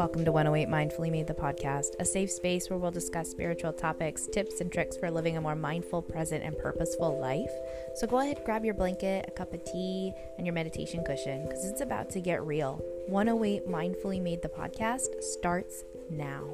Welcome to 108 Mindfully Made the podcast, a safe space where we'll discuss spiritual topics, tips, and tricks for living a more mindful, present, and purposeful life. So go ahead, grab your blanket, a cup of tea, and your meditation cushion because it's about to get real. 108 Mindfully Made the podcast starts now.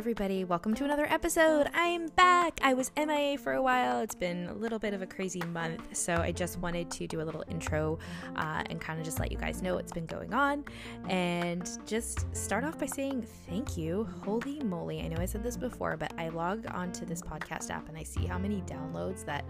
Everybody. Welcome to another episode. I'm back. I was MIA for a while. It's been a little bit of a crazy month. So, I just wanted to do a little intro uh, and kind of just let you guys know what's been going on and just start off by saying thank you. Holy moly. I know I said this before, but I log onto this podcast app and I see how many downloads that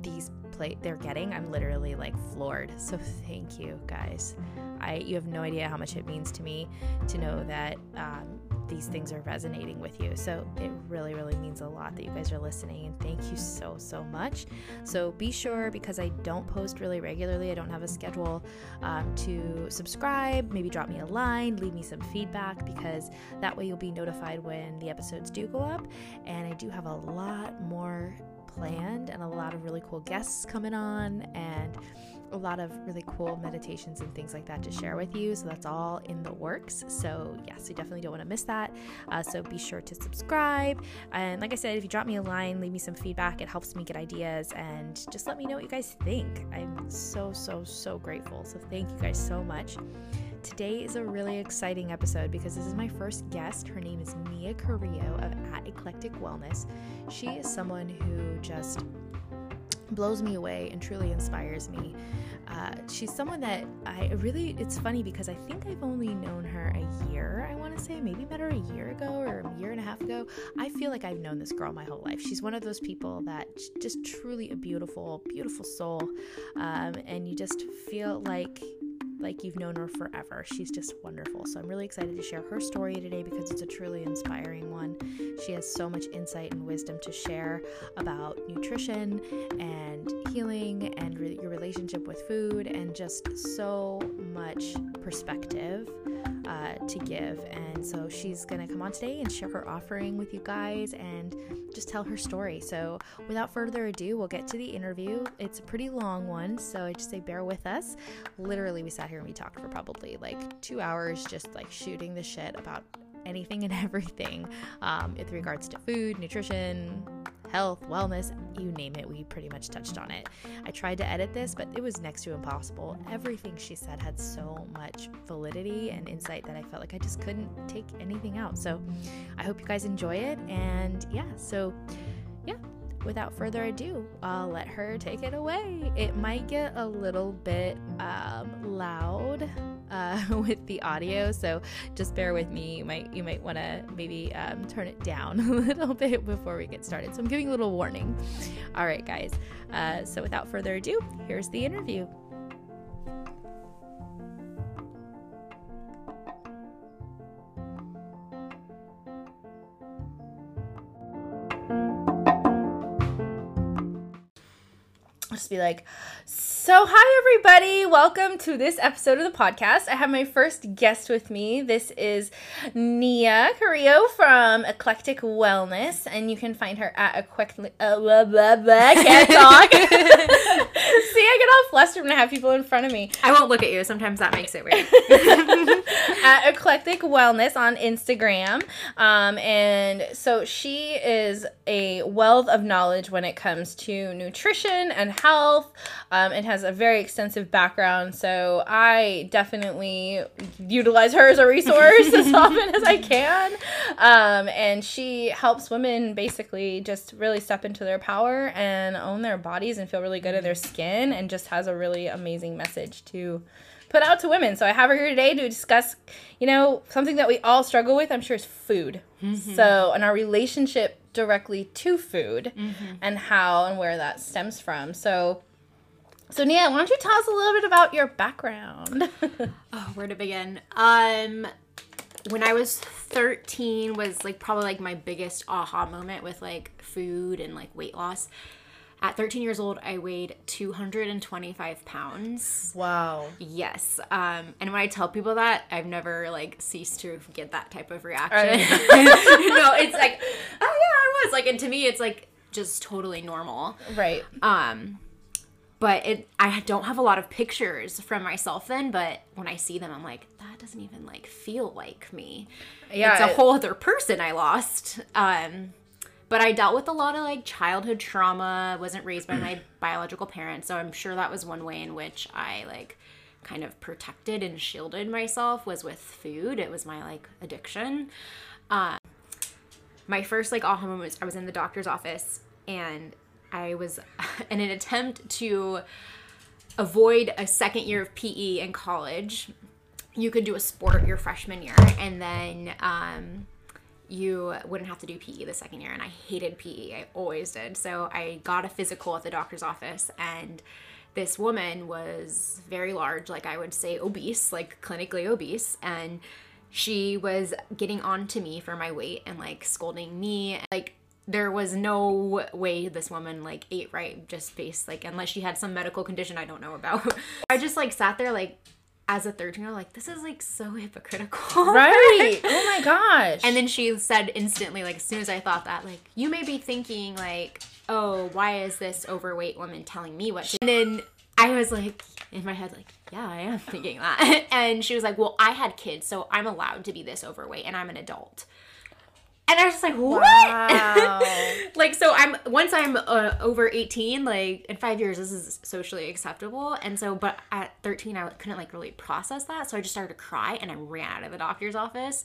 these play they're getting i'm literally like floored so thank you guys i you have no idea how much it means to me to know that um, these things are resonating with you. So it really really means a lot that you guys are listening and thank you so so much. So be sure because i don't post really regularly i don't have a schedule um, to subscribe maybe drop me a line leave me some feedback because that way you'll be notified when the episodes do go up. And i do have a lot more planned and a lot of really cool guests coming on and a lot of really cool meditations and things like that to share with you. So that's all in the works. So, yes, you definitely don't want to miss that. Uh, so be sure to subscribe. And like I said, if you drop me a line, leave me some feedback, it helps me get ideas and just let me know what you guys think. I'm so, so, so grateful. So, thank you guys so much. Today is a really exciting episode because this is my first guest. Her name is Mia Carrillo of At Eclectic Wellness. She is someone who just blows me away and truly inspires me. Uh, she's someone that I really, it's funny because I think I've only known her a year, I want to say, maybe met her a year ago or a year and a half ago. I feel like I've known this girl my whole life. She's one of those people that just truly a beautiful, beautiful soul. Um, and you just feel like like you've known her forever. She's just wonderful. So I'm really excited to share her story today because it's a truly inspiring one. She has so much insight and wisdom to share about nutrition and healing and re- your relationship with food and just so much perspective uh, to give. And so she's going to come on today and share her offering with you guys and just tell her story. So without further ado, we'll get to the interview. It's a pretty long one, so I just say bear with us. Literally, we sat here and we talked for probably like two hours, just like shooting the shit about anything and everything um, with regards to food, nutrition, health, wellness, you name it, we pretty much touched on it. I tried to edit this, but it was next to impossible. Everything she said had so much validity and insight that I felt like I just couldn't take anything out. So I hope you guys enjoy it. And yeah, so yeah, without further ado, I'll let her take it away. It might get a little bit um, loud uh, with the audio, so just bear with me. You might you might want to maybe um, turn it down a little bit before we get started. So I'm giving a little warning. All right, guys. Uh, so without further ado, here's the interview. Just be like, so hi everybody, welcome to this episode of the podcast. I have my first guest with me. This is Nia Carrillo from Eclectic Wellness, and you can find her at Eclectic. Uh, blah, blah, blah, can't talk. See, I get all flustered when I have people in front of me. I won't look at you. Sometimes that makes it weird. at Eclectic Wellness on Instagram. Um, and so she is a wealth of knowledge when it comes to nutrition and health. Um, and has a very extensive background. So I definitely utilize her as a resource as often as I can. Um, and she helps women basically just really step into their power and own their bodies and feel really good in their skin and just has a really amazing message to put out to women. So I have her here today to discuss, you know, something that we all struggle with, I'm sure, is food. Mm-hmm. So, and our relationship directly to food mm-hmm. and how and where that stems from. So, so Nia, why don't you tell us a little bit about your background? oh, where to begin? Um when I was 13 was like probably like my biggest aha moment with like food and like weight loss. At 13 years old, I weighed 225 pounds. Wow. Yes. Um, and when I tell people that, I've never like ceased to get that type of reaction. no, it's like, oh yeah, I was like, and to me, it's like just totally normal. Right. Um, but it I don't have a lot of pictures from myself then, but when I see them, I'm like, that doesn't even like feel like me. Yeah. it's a it- whole other person I lost. Um, but I dealt with a lot of like childhood trauma. wasn't raised by my biological parents, so I'm sure that was one way in which I like kind of protected and shielded myself was with food. It was my like addiction. Uh, my first like aha moment was I was in the doctor's office and I was in an attempt to avoid a second year of PE in college. You could do a sport your freshman year, and then um, you wouldn't have to do PE the second year. And I hated PE. I always did. So I got a physical at the doctor's office, and this woman was very large, like I would say obese, like clinically obese, and she was getting on to me for my weight and like scolding me. Like there was no way this woman like ate right just based like unless she had some medical condition I don't know about. I just like sat there like as a 13 year old like this is like so hypocritical. Right. oh my gosh. And then she said instantly, like as soon as I thought that, like you may be thinking like, oh, why is this overweight woman telling me what? To-? And then I was like in my head, like, yeah, I am thinking that. and she was like, well, I had kids, so I'm allowed to be this overweight, and I'm an adult. And I was just like, what? Wow. like so i'm once i'm uh, over 18 like in five years this is socially acceptable. And so but at 13 i couldn't like really process that. So i just started to cry and i ran out of the doctor's office.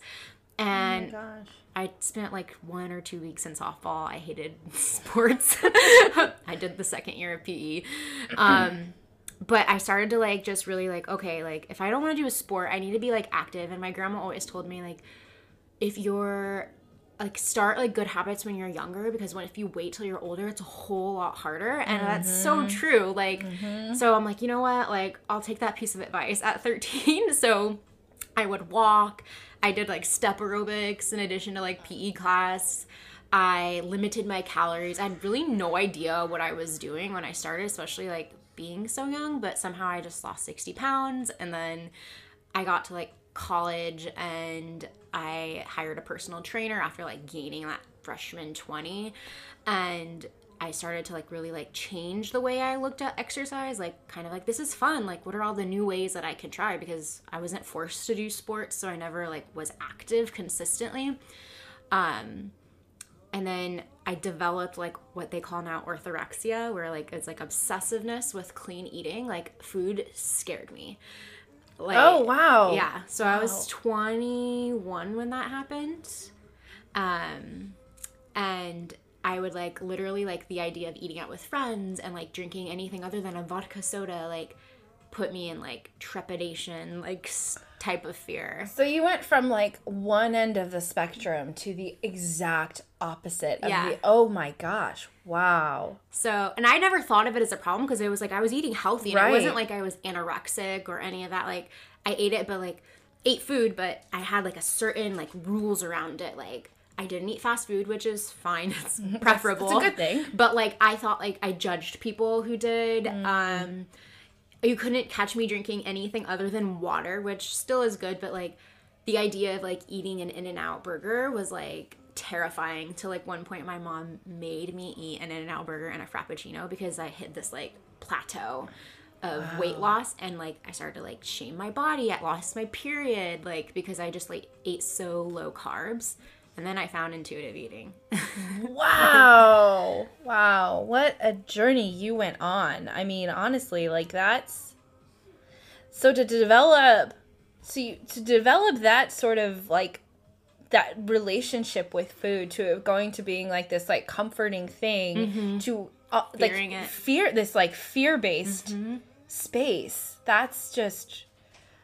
And gosh. i spent like one or two weeks in softball. I hated sports. I did the second year of pe um but i started to like just really like okay like if i don't want to do a sport i need to be like active. And my grandma always told me like if you're like start like good habits when you're younger because when if you wait till you're older? It's a whole lot harder and that's so mm-hmm. true like mm-hmm. so i'm like you know what? Like i'll take that piece of advice at 13 so i would walk i did like step aerobics in addition to like pe class. I limited my calories. I had really no idea what i was doing when i started especially like being so young but somehow i just lost 60 pounds and then I got to like college and I hired a personal trainer after like gaining that freshman 20 and I started to like really like change the way I looked at exercise like kind of like this is fun like what are all the new ways that I can try because I wasn't forced to do sports so I never like was active consistently um and then I developed like what they call now orthorexia, where like it's like obsessiveness with clean eating. Like food scared me. Like, Oh wow. Yeah. So I was 21 when that happened. Um, and I would like literally like the idea of eating out with friends and like drinking anything other than a vodka soda like put me in like trepidation like s- type of fear. So you went from like one end of the spectrum to the exact opposite of Yeah. the oh my gosh. Wow. So, and I never thought of it as a problem because it was like I was eating healthy and it wasn't like I was anorexic or any of that. Like I ate it, but like ate food, but I had like a certain like rules around it. Like I didn't eat fast food, which is fine. It's preferable. It's a good thing. But like I thought like I judged people who did. Mm. Um you couldn't catch me drinking anything other than water, which still is good, but like the idea of like eating an in and out burger was like terrifying to like one point my mom made me eat an in and out burger and a frappuccino because I hit this like plateau of weight loss and like I started to like shame my body. I lost my period like because I just like ate so low carbs. And then I found intuitive eating. Wow. wow. What a journey you went on. I mean, honestly, like that's so to develop so you, to develop that sort of like that relationship with food to going to being like this like comforting thing to uh, like it. fear this like fear-based space. That's just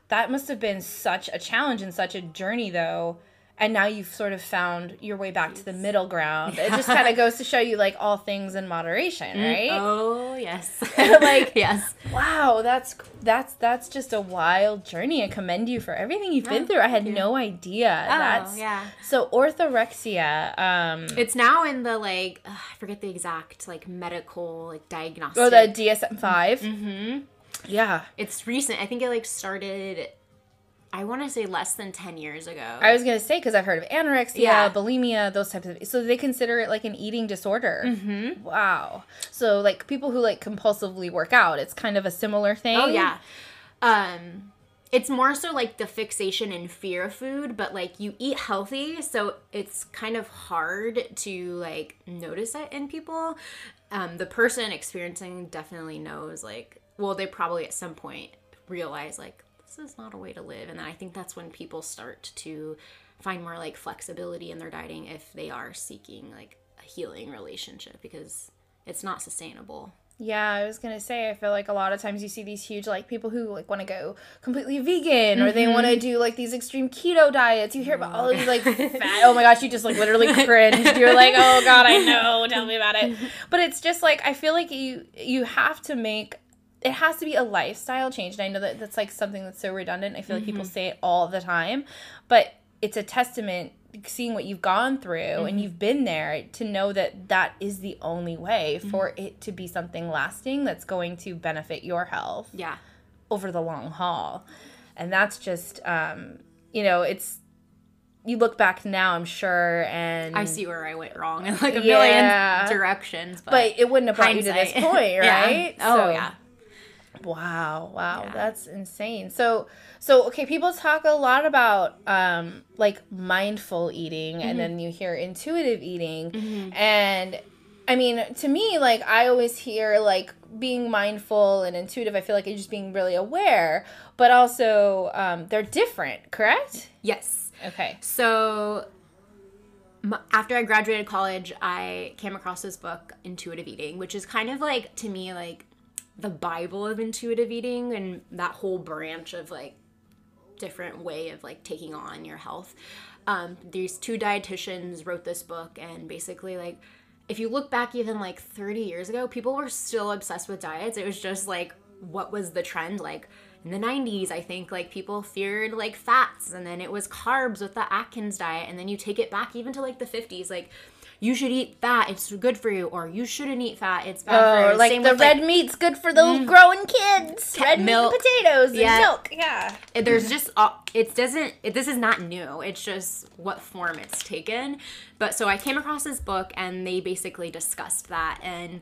that must have been such a challenge and such a journey though and now you've sort of found your way back to the middle ground it just kind of goes to show you like all things in moderation right Oh yes. Like- yes. wow that's that's that's just a wild journey i commend you for everything you've been through i had no idea Oh, that's yeah. so orthorexia um It's now in the like ugh, I forget the exact like medical like diagnostic. oh the dsm-5 hmm yeah It's recent. I think it like started. I want to say less than 10 years ago. I was gonna say because I've heard of anorexia, Yeah. bulimia, those types of. So they consider it like an eating disorder. Mhm. Wow. So like people who like compulsively work out, it's kind of a similar thing. Oh yeah. Um it's more so like the fixation and fear of food, but like you eat healthy, so it's kind of hard to like notice it in people. Um the person experiencing definitely knows like well they probably at some point realize like this is not a way to live and I think that's when people start to find more like flexibility in their dieting if they are seeking like a healing relationship because it's not sustainable. Yeah, I was gonna say I feel like a lot of times you see these huge like people who like want to go completely vegan or they mm-hmm. want to do like these extreme keto diets. You hear about all these like fat. Oh my gosh, you just like literally cringed. You're like, oh god, I know. Tell me about it. But it's just like I feel like you you have to make it has to be a lifestyle change. And I know that that's like something that's so redundant. I feel like people mm-hmm. say it all the time, but it's a testament seeing what you've gone through and mm-hmm. you've been there to know that that is the only way mm-hmm. for it to be something lasting that's going to benefit your health Yeah. over the long haul. And that's just um you know, it's you look back now, I'm sure, and I see where I went wrong in like a Yeah. million directions, but, but it wouldn't have brought you to this hindsight. point, Yeah. right? Oh So- yeah. Wow, wow, Yeah. that's insane. So, so okay, people talk a lot about um like mindful eating, Mm-hmm. and then you hear intuitive eating, and I mean, to me, like I always hear like being mindful and intuitive. I feel like it's just being really aware, but also um, they're different. Correct? Yes. Okay. So after I graduated college, I came across this book, Intuitive Eating, which is kind of like to me like the Bible of intuitive eating and that whole branch of like different way of like taking on your health. Um, these two dietitians wrote this book, and basically, like, if you look back even like 30 years ago, people were still obsessed with diets. It was just like, what was the trend? Like, in the 90s, I think like people feared like fats, and then it was carbs with the Atkins diet, and then you take it back even to like the 50s, like, you should eat fat, it's good for you, or you shouldn't eat fat, it's bad for Oh, you. like Same the with, red meat's good for the growing kids. Red milk. meat and potatoes and Yeah. milk. Yeah. it- there's just uh, it doesn't it, this is not new it's just what form it's taken but so i came across this book and they basically discussed that and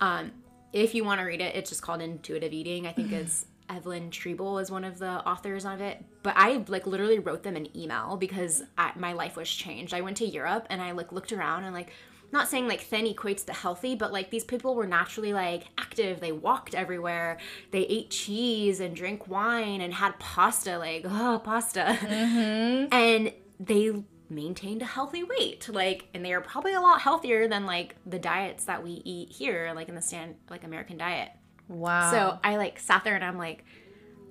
um, if you want to read it it's just called intuitive eating i think it's Evelyn Tribole is one of the authors of it but i like literally wrote them an email because I, my life was changed i went to europe and i like looked around and like not saying like thin equates to healthy, but like these people were naturally like active. They walked everywhere. They ate cheese and drank wine and had pasta, like, oh, pasta. Mm-hmm. And they maintained a healthy weight. Like, and they are probably a lot healthier than like the diets that we eat here, like in the stand, like American diet. Wow. So I like sat there and I'm like,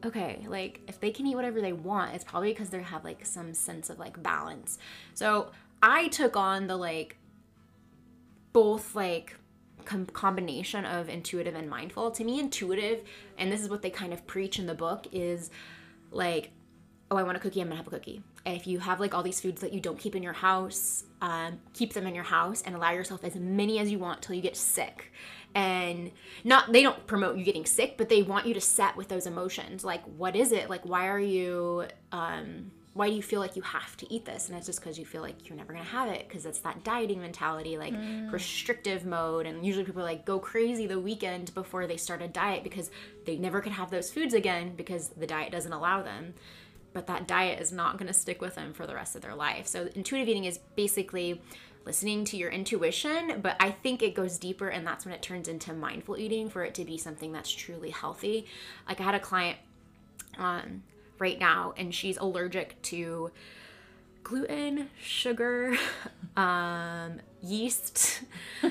okay, like if they can eat whatever they want, it's probably because they have like some sense of like balance. So I took on the like both like com- combination of intuitive and mindful. To me, intuitive, and this is what they kind of preach in the book, is like, oh, I want a cookie, I'm gonna have a cookie. If you have like all these foods that you don't keep in your house, um, keep them in your house and allow yourself as many as you want till you get sick. And not they don't promote you getting sick, but they want you to set with those emotions. Like, what is it? Like, why are you? Um, why do you feel like you have to eat this? And it's just because you feel like you're never gonna have it because it's that dieting mentality, like restrictive mode. And usually people like go crazy the weekend before they start a diet because they never could have those foods again because the diet doesn't allow them. But that diet is not gonna stick with them for the rest of their life. So intuitive eating is basically listening to your intuition, but I think it goes deeper and that's when it turns into mindful eating for it to be something that's truly healthy. Like I had a client um, right now and she's allergic to gluten, sugar, um, yeast.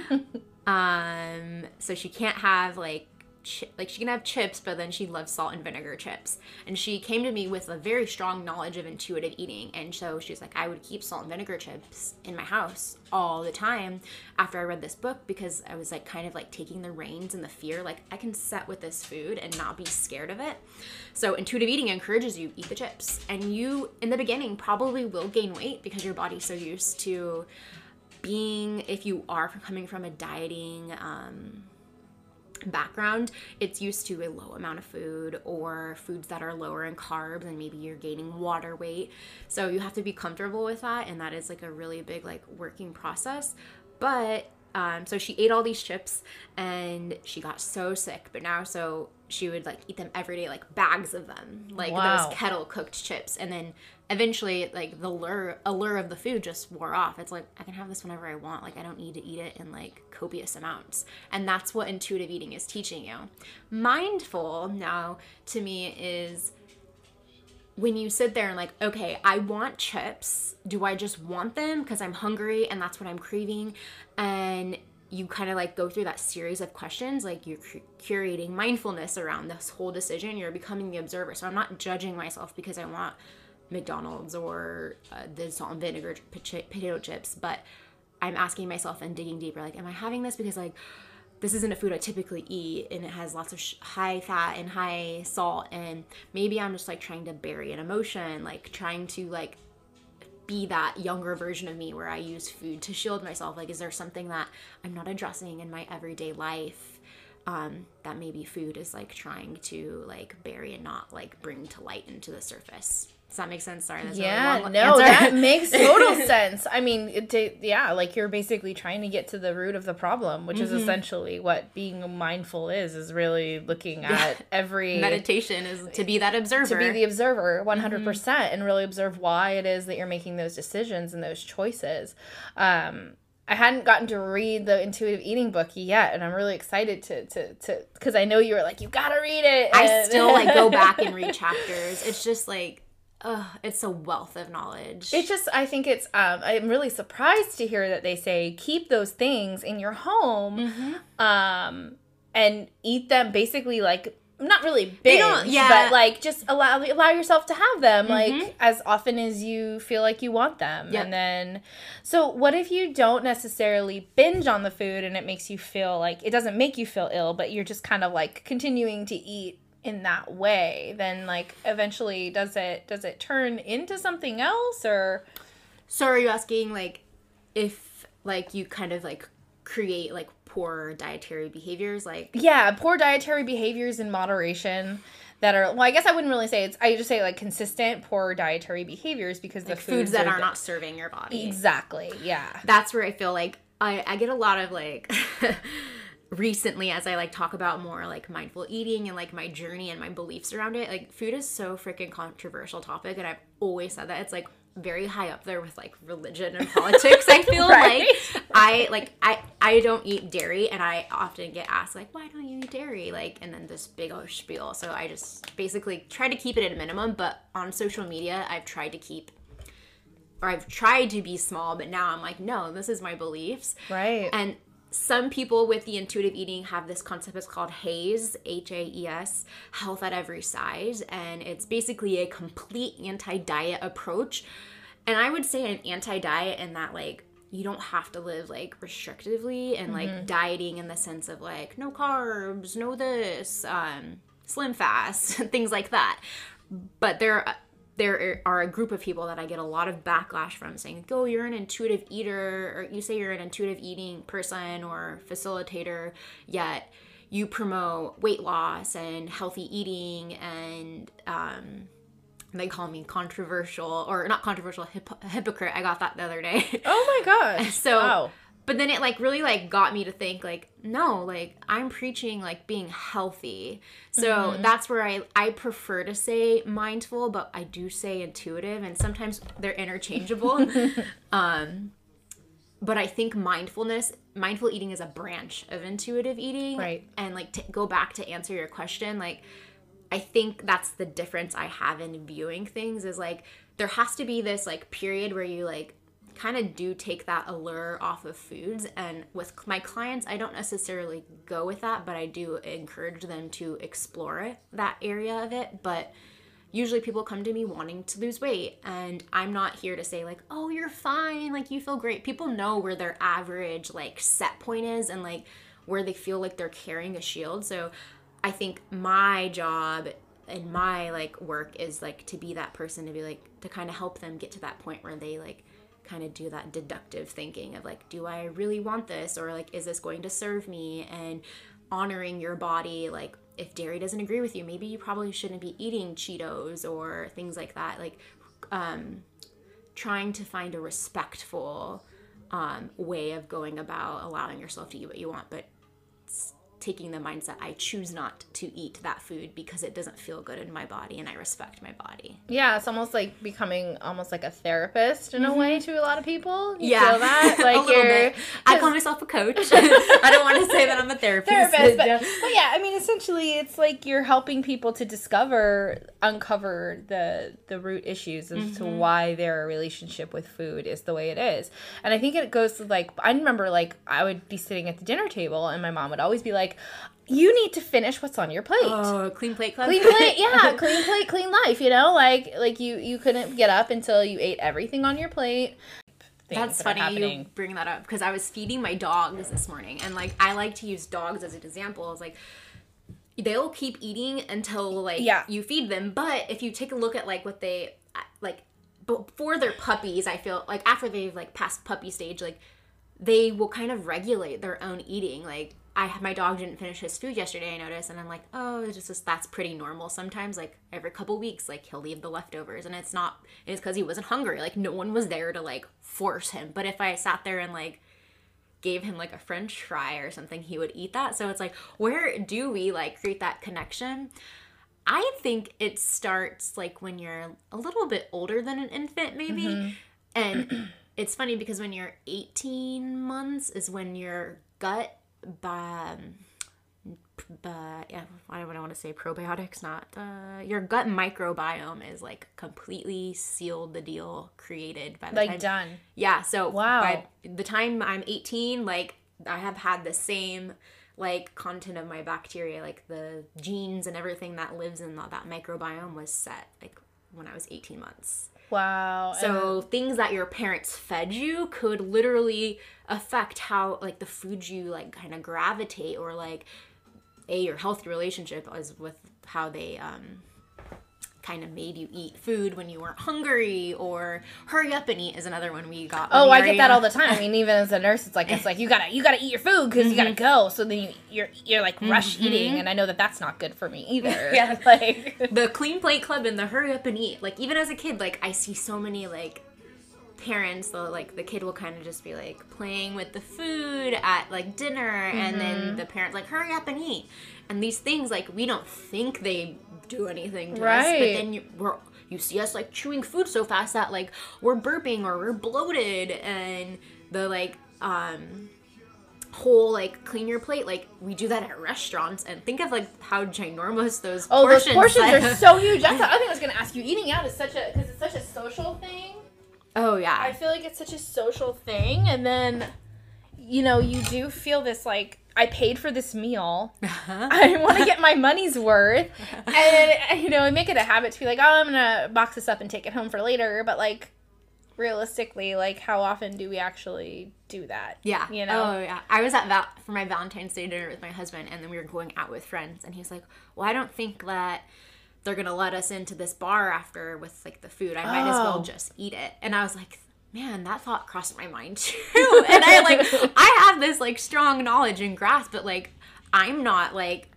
um, so she can't have like chi- like she can have chips, but then she loves salt and vinegar chips. And she came to me with a very strong knowledge of intuitive eating, and so she's like, I would keep salt and vinegar chips in my house all the time after I read this book because I was like kind of like taking the reins and the fear, like I can set with this food and not be scared of it. So intuitive eating encourages you eat the chips, and you in the beginning probably will gain weight because your body's so used to being if you are coming from a dieting um, background, it's used to a low amount of food or foods that are lower in carbs and maybe you're gaining water weight. So you have to be comfortable with that and that is like a really big like working process. But um, so she ate all these chips and she got so sick. But now, so she would like eat them every day, like bags of them, like Wow. those kettle cooked chips. And then eventually, like the lure, allure of the food just wore off. It's like I can have this whenever I want. Like I don't need to eat it in like copious amounts. And that's what intuitive eating is teaching you. Mindful now to me is when you sit there and like okay i want chips do i just want them because i'm hungry and that's what i'm craving and you kind of like go through that series of questions like you're curating mindfulness around this whole decision you're becoming the observer so i'm not judging myself because i want mcdonald's or uh, the salt and vinegar potato chips but i'm asking myself and digging deeper like am i having this? Because like this isn't a food I typically eat and it has lots of sh- high fat and high salt and maybe I'm just like trying to bury an emotion like trying to like be that younger version of me where I use food to shield myself. Like is there something that I'm not addressing in my everyday life um, that maybe food is like trying to like bury and not like bring to light into the surface does that make sense sorry that's a really Yeah, no, answer. that makes total sense. I mean, it, ta- yeah, like you're basically trying to get to the root of the problem, which Mm-hmm. is essentially what being mindful is, is really looking at every meditation is to be that observer to be the observer 100% Mm-hmm. and really observe why it is that you're making those decisions and those choices. Um, I hadn't gotten to read the intuitive eating book yet, and I'm really excited to to to because I know you were like, you gotta read it. I still like go back and read chapters. It's just like, ugh, it's a wealth of knowledge. It's just, I think it's, um, I'm really surprised to hear that they say keep those things in your home, Mm-hmm. um, and eat them basically like not really big, yeah. but like just allow allow yourself to have them Mm-hmm. like as often as you feel like you want them. Yep. And then, so what if you don't necessarily binge on the food and it makes you feel like it doesn't make you feel ill, but you're just kind of like continuing to eat in that way then like eventually does it does it turn into something else or? So are you asking like if like you kind of like create like poor dietary behaviors like? Yeah poor dietary behaviors in moderation that are well i guess i wouldn't really say it's i just say like consistent poor dietary behaviors because the foods that are the- not serving your body. Exactly yeah. That's where I feel like I, I get a lot of like recently as I like talk about more like mindful eating and like my journey and my beliefs around it. Like food is so freaking controversial topic and I've always said that it's like very high up there with like religion and politics. I feel Right. like I like I I don't eat dairy and I often get asked like why don't you eat dairy like and then this big old spiel. So I just basically try to keep it at a minimum, but on social media I've tried to keep or I've tried to be small, but now I'm like, no, this is my beliefs. right And some people with the intuitive eating have this concept it's called HAES, H A E S, health at every size. And it's basically a complete anti diet approach. And I would say an anti diet in that, like, you don't have to live like restrictively and like dieting in the sense of like no carbs, no this, um, slim fast, things like that. But there there are a group of people that I get a lot of backlash from saying, "Oh, you're an intuitive eater," or you say you're an intuitive eating person or facilitator, yet you promote weight loss and healthy eating, and um, they call me controversial or not controversial, hip- hypocrite. I got that the other day. oh my gosh So- wow. But then it like really like got me to think like no like i'm preaching like being healthy. So that's where i i prefer to say mindful but i do say intuitive and sometimes they're interchangeable. Um but i think mindfulness mindful eating is a branch of intuitive eating. Right. and like to go back to answer your question like I think that's the difference I have in viewing things is like there has to be this like period where you like kind of do take that allure off of foods and with my clients I don't necessarily go with that but I do encourage them to explore it, that area of it but usually people come to me wanting to lose weight and I'm not here to say like oh you're fine like you feel great. People know where their average like set point is and like where they feel like they're carrying a shield so I think my job and my like work is like to be that person to be like to kind of help them get to that point where they like kind of do that deductive thinking of like do I really want this? Or like is this going to serve me? And honoring your body like if dairy doesn't agree with you maybe you probably shouldn't be eating cheetos or things like that. Like um trying to find a respectful um, way of going about allowing yourself to eat what you want. But taking the mindset i choose not to eat that food because it doesn't feel good in my body and i respect my body Yeah, it's almost like becoming almost like a therapist in a mm-hmm. way to a lot of people. You yeah feel that? Like you're i call myself a coach i don't want to say that i'm a therapist, therapist, but, Yeah. but yeah, I mean, essentially, it's like you're helping people to discover, uncover the the root issues as to mm-hmm. why their relationship with food is the way it is. And I think it goes to like I remember like I would be sitting at the dinner table, and my mom would always be like, "You need to finish what's on your plate." oh clean plate club clean plate yeah clean plate clean life you know like like you you couldn't get up until you ate everything on your plate That's that funny you bring that up because I was feeding my dogs this morning and like I like to use dogs as an example. It's like they'll keep eating until like Yeah. you feed them, but if you take a look at like what they uh, like before they're puppies, I feel like after they've like passed puppy stage, like they will kind of regulate their own eating. Like I my dog didn't finish his food yesterday, I noticed, and I'm like, oh, it's just that's pretty normal. Sometimes like every couple weeks, like he'll leave the leftovers, and it's not it's because he wasn't hungry. Like no one was there to like force him. But if I sat there and like gave him like a french fry or something he would eat that so it's like where do we like create that connection i think it starts like when you're a little bit older than an infant maybe mm-hmm. and it's funny because when you're 18 months is when your gut um, but yeah, I don't want to say probiotics, not uh, your gut microbiome is like completely sealed the deal created by the like time done yeah, so Wow. by the time I'm 18, like I have had the same like content of my bacteria, like the genes and everything that lives in that, that microbiome was set like when I was 18 months. wow So things that your parents fed you could literally affect how like the food you like kind of gravitate or like a your healthy relationship is with how they um kind of made you eat food when you weren't hungry or hurry up and eat is another one we got. Oh, I get that all the time. I mean, even as a nurse, it's like it's like you gotta you gotta eat your food because you gotta go. So then you, you're you're like rush eating, and I know that that's not good for me either. Yeah. like the clean plate club and the hurry up and eat like even as a kid like i see so many like parents the like the kid will kind of just be like playing with the food at like dinner and then the parents like hurry up and eat and these things like we don't think they do anything to us but then you we're you see us like chewing food so fast that like we're burping or we're bloated and the like um whole like clean your plate like we do that at restaurants and think of like how ginormous those oh, portions those portions are so huge. That's the other thing I was gonna ask you. Eating out is such a because it's such a social thing. Oh yeah I feel like it's such a social thing, and then you know you do feel this like I paid for this meal. Uh-huh. I want to get my money's worth, and you know, I make it a habit to be like, oh, I'm gonna box this up and take it home for later. But like, realistically, like, how often do we actually do that? Yeah. you oh, know. Oh yeah. I was at val- for my Valentine's Day dinner with my husband, and then we were going out with friends, and he's like, "Well, I don't think that." They're gonna let us into this bar after with like the food. I might as well Oh. just eat it. And I was like, man, that thought crossed my mind too. and I like I have this like strong knowledge and grasp, but like I'm not like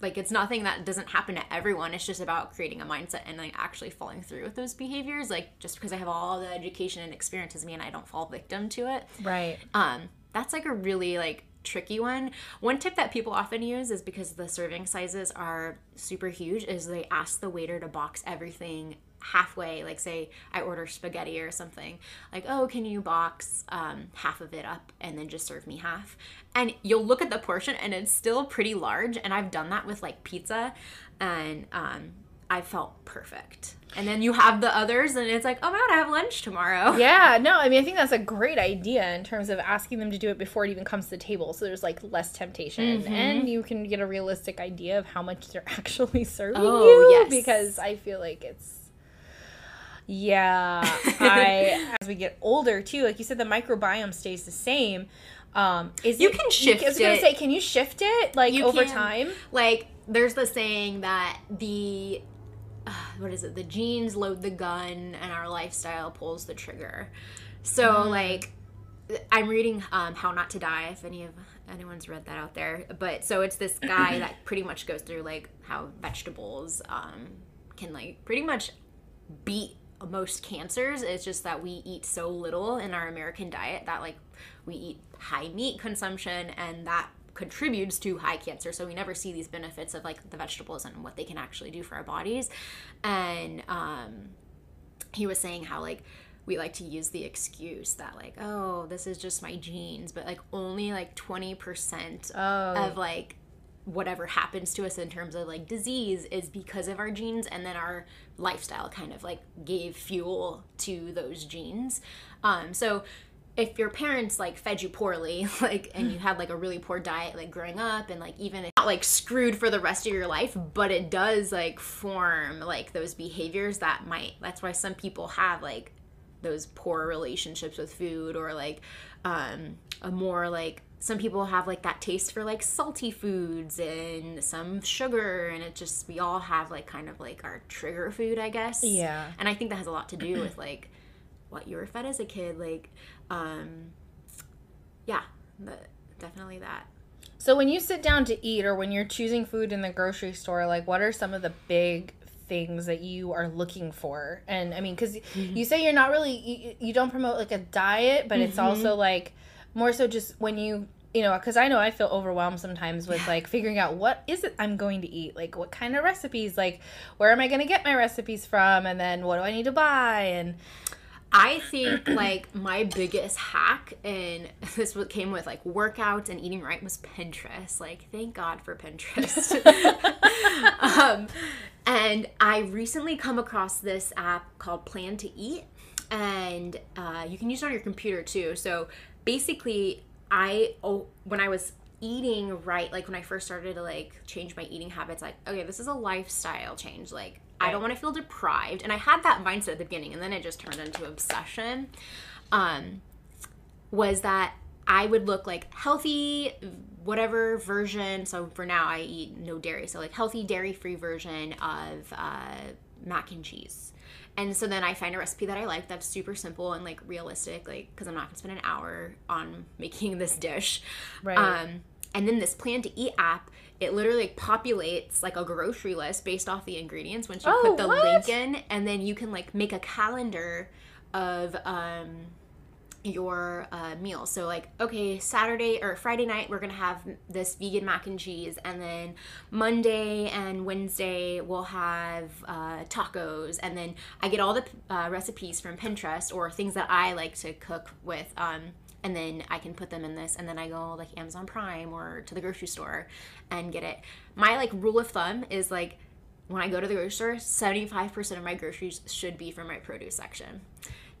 like it's nothing that doesn't happen to everyone. It's just about creating a mindset and like actually following through with those behaviors. Like just because I have all the education and experience as me and I don't fall victim to it. Right. Um, that's like a really like tricky one. One tip that people often use is because the serving sizes are super huge is they ask the waiter to box everything halfway. Like say i order spaghetti or something. Like oh can you box um, half of it up and then just serve me half? And you'll look at the portion and it's still pretty large and i've done that with like pizza and um, i felt perfect and then you have the others and it's like oh my god i have lunch tomorrow Yeah, no, I mean, I think that's a great idea in terms of asking them to do it before it even comes to the table. So there's like less temptation Mm-hmm. and you can get a realistic idea of how much they're actually serving Oh, you. yes. Because I feel like it's. Yeah, I as we get older too, like you said, the microbiome stays the same. Um, is You it- can shift I was gonna it. say, can you shift it like You over can. time? like there's the saying that the what is it the genes load the gun and our lifestyle pulls the trigger so Mm. like I'm reading um, How Not to Die. If any of anyone's read that out there, but so it's this guy that pretty much goes through like how vegetables um, can like pretty much beat most cancers. It's just that we eat so little in our American diet that like we eat high meat consumption and that contributes to high cancer. So we never see these benefits of like the vegetables and what they can actually do for our bodies. And um, he was saying how like we like to use the excuse that like oh this is just my genes but like only like 20% Oh. of like whatever happens to us in terms of like disease is because of our genes and then our lifestyle kind of like gave fuel to those genes um so if your parents like fed you poorly like and you had like a really poor diet like growing up and like even if not like screwed for the rest of your life but it does like form like those behaviors that might that's why some people have like those poor relationships with food or like um a more like some people have like that taste for like salty foods and some sugar and it just we all have like kind of like our trigger food i guess Yeah. and i think that has a lot to do with like what you were fed as a kid like um yeah the, definitely that. So when you sit down to eat or when you're choosing food in the grocery store, like what are some of the big things that you are looking for? And I mean, because you say you're not really, you, you don't promote like a diet, but it's also like more so just when you, you know, because I know I feel overwhelmed sometimes with like figuring out what is it I'm going to eat, like what kind of recipes, like where am I going to get my recipes from, and then what do I need to buy, and I think like my biggest hack, and this came with like workouts and eating right, was Pinterest. Like, thank God for Pinterest. um, and I recently come across this app called Plan to Eat, and uh, you can use it on your computer too. So basically, I oh, when I was eating right like when i first started to like change my eating habits like okay this is a lifestyle change like i don't want to feel deprived and i had that mindset at the beginning and then it just turned into obsession um was that i would look like healthy whatever version so for now i eat no dairy so like healthy dairy free version of uh, mac and cheese and so then I find a recipe that I like that's super simple and like realistic, like because I'm not gonna spend an hour on making this dish. Right. Um, and then this Plan to Eat app, it literally like, populates like a grocery list based off the ingredients once you Oh, put the what? link in, and then you can like make a calendar of um your uh, meal. So like, okay, Saturday or Friday night we're gonna have this vegan mac and cheese, and then Monday and Wednesday we'll have uh, tacos, and then I get all the uh, recipes from Pinterest or things that I like to cook with. Um, and then I can put them in this, and then I go like Amazon Prime or to the grocery store and get it. My like rule of thumb is like when I go to the grocery store, seventy five percent of my groceries should be from my produce section.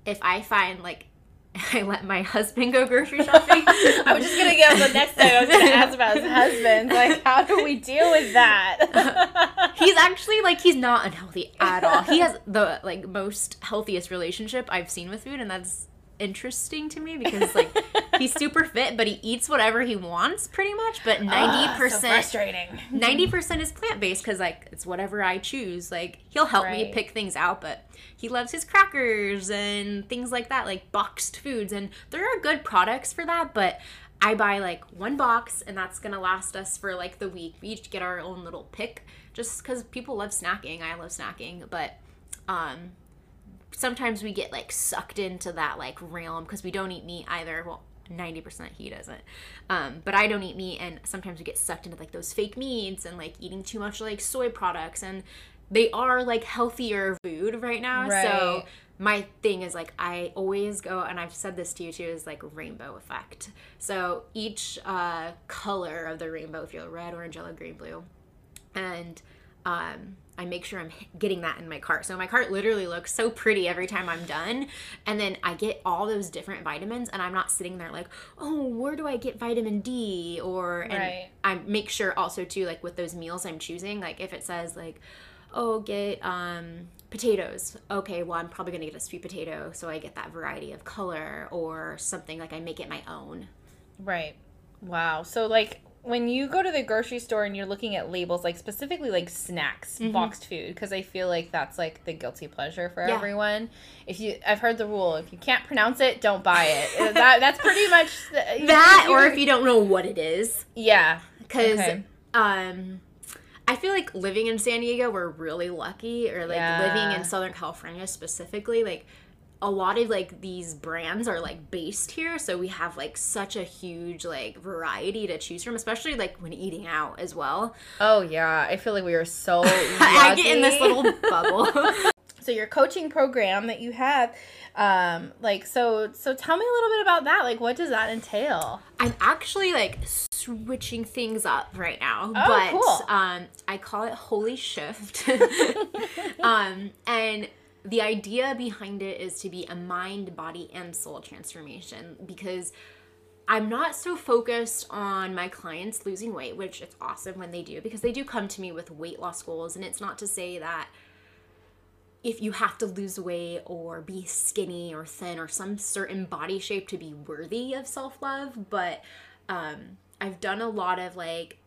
If I find like I let my husband go grocery shopping. I was just gonna get the next thing I was gonna ask about his husband. Like, how do we deal with that? he's actually like he's not unhealthy at all. He has the like most healthiest relationship I've seen with food, and that's interesting to me because like he's super fit, but he eats whatever he wants pretty much. But ninety so percent frustrating. ninety percent is plant based because like it's whatever I choose. Like he'll help me pick things out, but he loves his crackers and things like that, like boxed foods, and there are good products for that. But I buy like one box, and that's gonna last us for like the week. We each get our own little pick, just because people love snacking. I love snacking, but um, sometimes we get like sucked into that like realm because we don't eat meat either. Well, 90% he doesn't. Um, but I don't eat meat and sometimes we get sucked into like those fake meats and like eating too much like soy products and they are like healthier food right now. So my thing is like I always go and I've said this to you too is like rainbow effect. So each uh, color of the rainbow, if you're red, orange, yellow, green, blue, and um, I make sure I'm getting that in my cart. So my cart literally looks so pretty every time I'm done. And then I get all those different vitamins, and I'm not sitting there like, oh, where do I get vitamin D? Or and Right. I make sure also too, like with those meals I'm choosing, like if it says like, oh, get um, potatoes. Okay, well I'm probably gonna get a sweet potato, so I get that variety of color or something like I make it my own. Right. Wow. So like when you go to the grocery store and you're looking at labels, like specifically like snacks, boxed food, because I feel like that's like the guilty pleasure for Yeah. everyone. If you, I've heard the rule: if you can't pronounce it, don't buy it. Uh, that that's pretty much the, that or if you don't know what it is yeah, because Okay. um i feel like living in san diego we're really lucky or like Yeah. living in southern california specifically like a lot of like these brands are like based here so we have like such a huge like variety to choose from especially like when eating out as well Oh yeah, I feel like we are so. i get in this little bubble So your coaching program that you have, um, like so so tell me a little bit about that. Like, what does that entail? I'm actually like switching things up right now, Oh, but cool. um, I call it Holy Shift. um, and the idea behind it is to be a mind, body, and soul transformation because I'm not so focused on my clients losing weight, which it's awesome when they do because they do come to me with weight loss goals, and it's not to say that if you have to lose weight or be skinny or thin or some certain body shape to be worthy of self love, but um, I've done a lot of like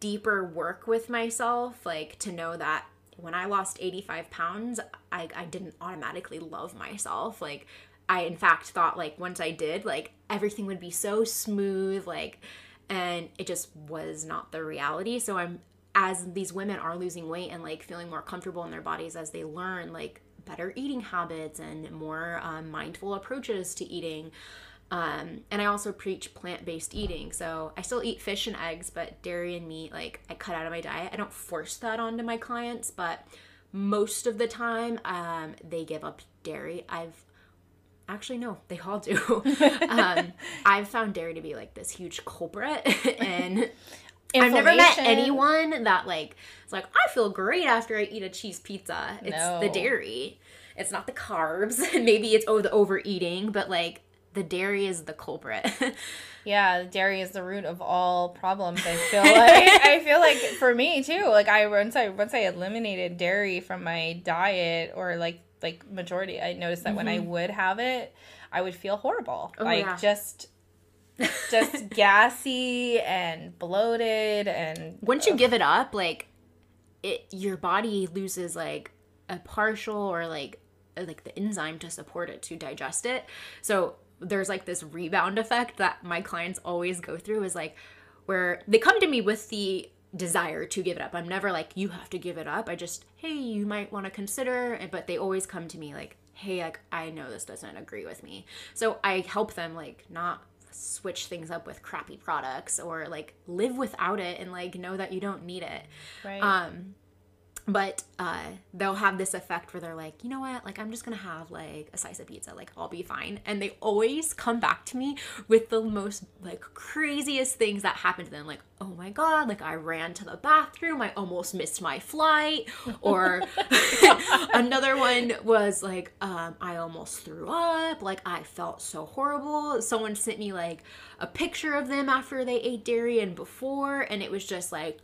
deeper work with myself, like to know that when I lost 85 pounds, I, I didn't automatically love myself. Like, I in fact thought like once I did, like everything would be so smooth, like, and it just was not the reality. So I'm as these women are losing weight and like feeling more comfortable in their bodies as they learn like better eating habits and more um, mindful approaches to eating. Um, and I also preach plant based eating. So I still eat fish and eggs, but dairy and meat, like I cut out of my diet. I don't force that onto my clients, but most of the time um, they give up dairy. I've actually, no, they all do. um, I've found dairy to be like this huge culprit. and I've never met anyone that like it's like I feel great after I eat a cheese pizza. It's the dairy. It's not the carbs. Maybe it's oh the overeating, but like the dairy is the culprit. Yeah, dairy is the root of all problems. I feel like I feel like for me too. Like I once I once I eliminated dairy from my diet or like like majority, I noticed that when I would have it, I would feel horrible. Mm-hmm. Oh, like yeah. just just gassy and bloated and Once you give it up, like it your body loses like a partial or like uh, like the enzyme to support it to digest it. So there's like this rebound effect that my clients always go through is like where they come to me with the desire to give it up. I'm never like you have to give it up. I just hey, you might want to consider, but they always come to me like hey, like I know this doesn't agree with me. So I help them like not switch things up with crappy products or like live without it and like know that you don't need it. right. Um, but uh, they'll have this effect where they're like, you know what, like I'm just gonna have like a slice of pizza, like I'll be fine. And they always come back to me with the most like craziest things that happened to them, like, oh my god, like I ran to the bathroom, I almost missed my flight, or another one was like, um, I almost threw up, like I felt so horrible. Someone sent me like a picture of them after they ate dairy and before, and it was just like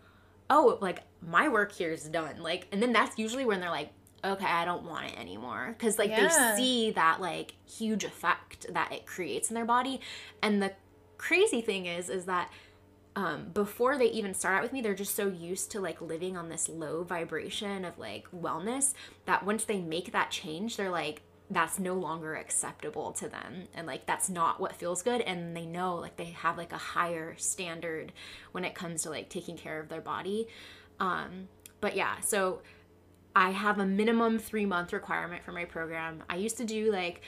oh, like my work here is done. Like, and then that's usually when they're like, okay, I don't want it anymore. Cause like Yeah. they see that like huge effect that it creates in their body. And the crazy thing is, is that um, before they even start out with me, they're just so used to like living on this low vibration of like wellness that once they make that change, they're like, that's no longer acceptable to them and like that's not what feels good and they know like they have like a higher standard when it comes to like taking care of their body um but yeah so i have a minimum three month requirement for my program. I used to do like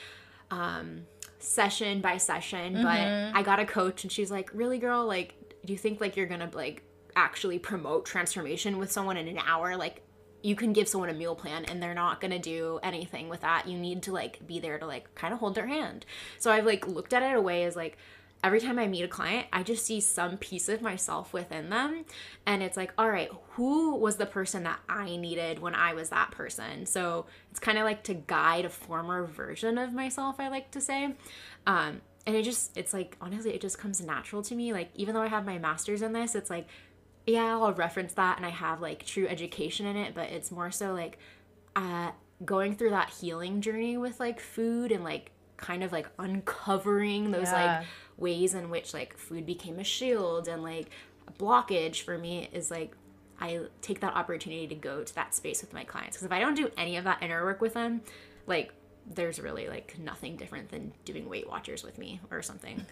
um session by session but i got a coach and she's like really girl? Like do you think like you're gonna like actually promote transformation with someone in an hour? Like you can give someone a meal plan and they're not going to do anything with that. You need to like be there to like kind of hold their hand. So i've like looked at it a way as like every time i meet a client i just see some piece of myself within them. And it's like all right who was the person that i needed when i was that person? So it's kind of like to guide a former version of myself i like to say. Um and it just it's like honestly it just comes natural to me. Like even though i have my master's in this it's like yeah, I'll reference that and I have like true education in it, but it's more so like uh going through that healing journey with like food and like kind of like uncovering those Yeah. like ways in which like food became a shield and like a blockage for me is like I take that opportunity to go to that space with my clients because if I don't do any of that inner work with them, like there's really like nothing different than doing Weight Watchers with me or something.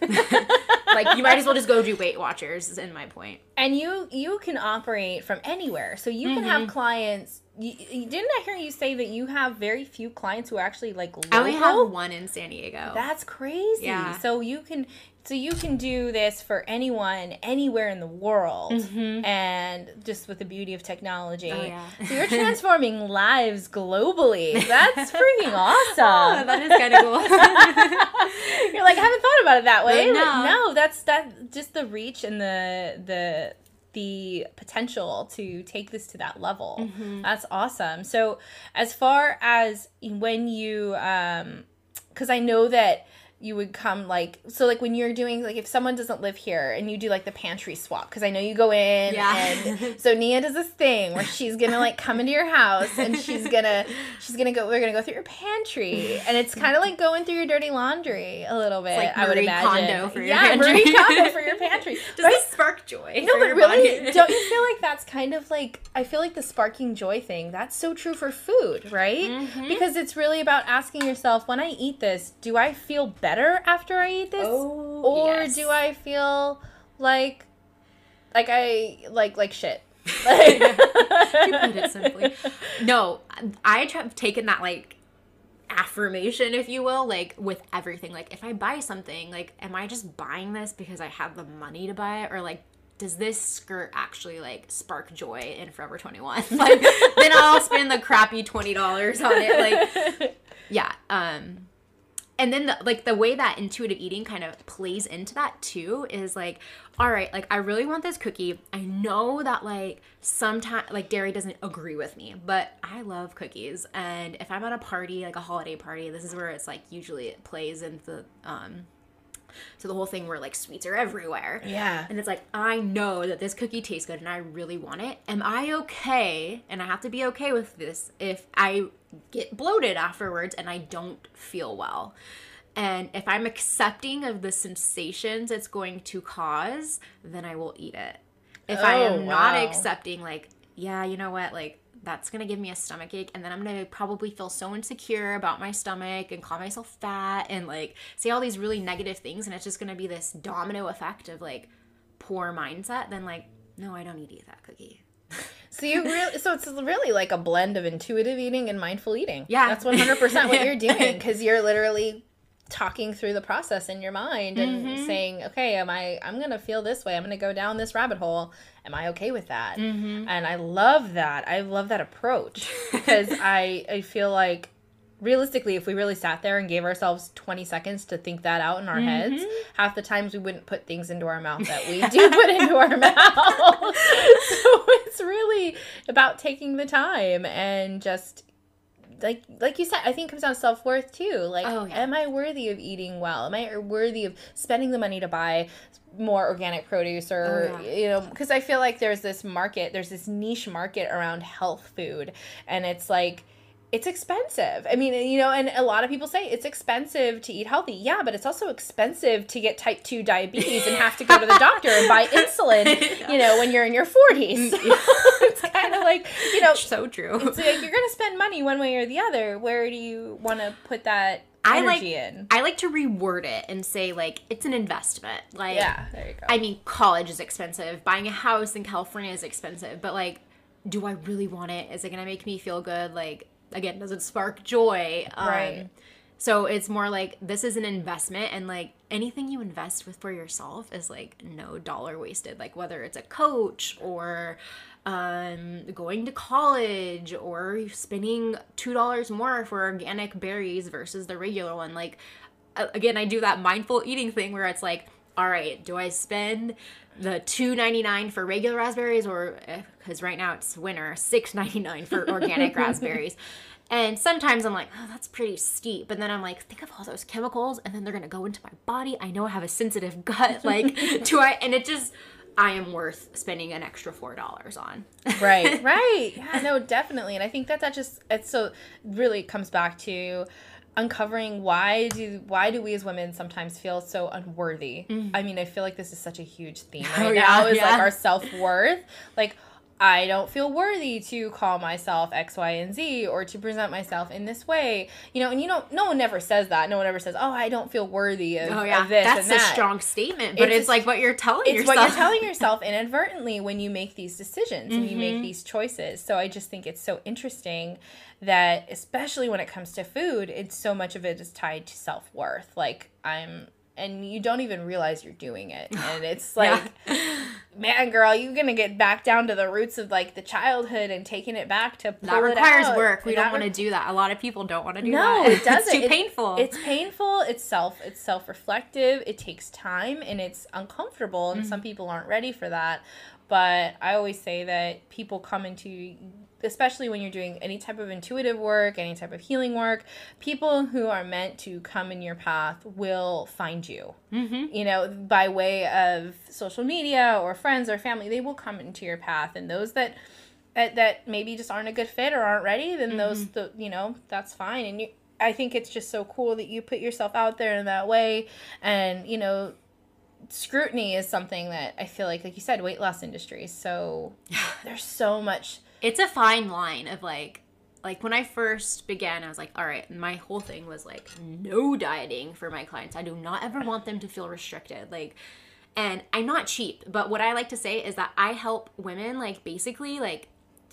like you might as well just go do Weight Watchers. Is in my point. And you you can operate from anywhere, so you can have mm-hmm. clients. You, you- didn't I hear you say that you have very few clients who are actually like local? I only have one in San Diego. That's crazy. Yeah. So you can so you can do this for anyone anywhere in the world and just with the beauty of technology. Mm-hmm. Oh, yeah. so you're transforming lives globally. That's freaking Oh, awesome. that is kind of cool. you're like, I haven't thought about it that way. No. But no, that's that just the reach and the the the potential to take this to that level. Mm-hmm. That's awesome. So as far as when you um because I know that you would come like so like when you're doing like if someone doesn't live here and you do like the pantry swap because I know you go in Yeah. and so Nia does this thing where she's gonna like come into your house and she's gonna she's gonna go we're gonna go through your pantry and it's kind of like going through your dirty laundry a little bit like I would imagine for your yeah pantry. Marie Kondo for your pantry Does Right? this spark joy? no, but really, body? don't you feel like that's kind of like I feel like the sparking joy thing. That's so true for food, right? Mm-hmm. Because it's really about asking yourself, when I eat this, do I feel better after I eat this, Oh, or yes. do I feel like like I like like shit? Like, to put it simply. No, I have taken that like affirmation, if you will, like with everything. Like, if I buy something, like, am I just buying this because I have the money to buy it, or like, does this skirt actually like spark joy in Forever Twenty One? Like, then I'll spend the crappy twenty dollars on it. Like, yeah. Um, and then the, like the way that intuitive eating kind of plays into that too is like all right like i really want this cookie. I know that like sometimes like dairy doesn't agree with me but i love cookies. And if i'm at a party like a holiday party this is where it's like usually it plays into um so the whole thing where like sweets are everywhere yeah. and it's like, I know that this cookie tastes good and I really want it. Am I okay? And I have to be okay with this if I get bloated afterwards and I don't feel well. And if I'm accepting of the sensations it's going to cause, then I will eat it. If I Oh, am not oh, accepting, like, yeah, you know what, like, that's gonna give me a stomach ache, and then I'm gonna probably feel so insecure about my stomach and call myself fat and like say all these really negative things, and it's just gonna be this domino effect of like poor mindset. Then like, no, I don't need to eat that cookie. So you really, so it's really like a blend of intuitive eating and mindful eating. Yeah. that's one hundred percent what you're doing because you're literally talking through the process in your mind and Mm-hmm. saying, okay, am I? I'm gonna feel this way. I'm gonna go down this rabbit hole. Am I okay with that? Mm-hmm. And I love that. I love that approach because I I feel like realistically if we really sat there and gave ourselves 20 seconds to think that out in our heads Mm-hmm. half the times we wouldn't put things into our mouth that we do put into our mouth so it's really about taking the time and just like like you said i think it comes down to self-worth too like Oh, yeah. am i worthy of eating well am i worthy of spending the money to buy more organic produce or Oh, yeah. you know because i feel like there's this market there's this niche market around health food and it's like it's expensive. I mean, you know, and a lot of people say it's expensive to eat healthy. Yeah, but it's also expensive to get type 2 diabetes and have to go to the doctor and buy insulin, you know, when you're in your 40s. Mm, so it's kind of like, you know, So true. it's like you're going to spend money one way or the other. Where do you want to put that I like in? I like to reword it and say like it's an investment. Like Yeah, there you go. I mean, college is expensive. Buying a house in California is expensive. But like, do I really want it? Is it gonna make me feel good? Like, again, does it spark joy? Um, Right. So it's more like this is an investment, and like anything you invest with for yourself is like no dollar wasted. Like whether it's a coach or um, going to college or spending two dollars more for organic berries versus the regular one. Like again, I do that mindful eating thing where it's like, all right, do I spend the two ninety nine for regular raspberries or eh, because right now it's winter, six ninety nine for organic raspberries. And sometimes I'm like, oh, that's pretty steep. But then I'm like, think of all those chemicals, and then they're gonna go into my body. I know I have a sensitive gut. Like, do I? And it just, I am worth spending an extra four dollars on. right right yeah no definitely and i think that that just it's so really comes back to uncovering why do why do we as women sometimes feel so unworthy i mean i feel like this is such a huge theme right Oh, now yeah, is like our self-worth like I don't feel worthy to call myself X, Y, and Z or to present myself in this way. You know, and you know, no one ever says that. No one ever says, "Oh, I don't feel worthy of, Oh yeah, of this that's a that." strong statement, but It's it's, like what you're telling it's yourself. what you're telling yourself inadvertently when you make these decisions and you Mm-hmm. make these choices. So I just think it's so interesting that especially when it comes to food, it's so much of it is tied to self-worth. Like I'm and you don't even realize you're doing it. And it's like man girl, you're going to get back down to the roots of like the childhood and taking it back to pull that it requires work. We And don't want to re- do that. A lot of people don't want to do no, that. it doesn't. It's too It- painful. It's painful. It's self. It's self-reflective. It takes time, and it's uncomfortable. And Mm-hmm. some people aren't ready for that. But I always say that people come into, especially when you're doing any type of intuitive work, any type of healing work, people who are meant to come in your path will find you. mm-hmm. You know, by way of social media or friends or family, they will come into your path, and those that that, that maybe just aren't a good fit or aren't ready, then those the you know that's fine. And you, I think it's just so cool that you put yourself out there in that way, and you know, scrutiny is something that I feel like, like you said, weight loss industry. So there's so much. it's a fine line of like like when I first began, I was like, all right, my whole thing was like no dieting for my clients. I do not ever want them to feel restricted. Like and I'm not cheap, but what I like to say is that I help women like basically like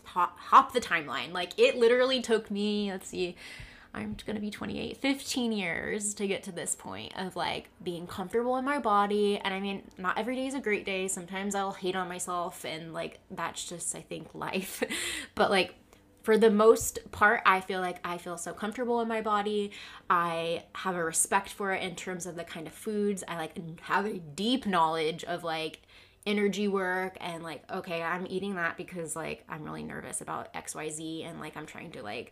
hop, hop the timeline. Like it literally took me, let's see, I'm gonna be 28, 15 years to get to this point of like being comfortable in my body. And I mean, not every day is a great day. Sometimes I'll hate on myself, and like that's just, I think, life. but like, for the most part, I feel like I feel so comfortable in my body. I have a respect for it in terms of the kind of foods. I like have a deep knowledge of like energy work and like okay i'm eating that because like i'm really nervous about xyz and like i'm trying to like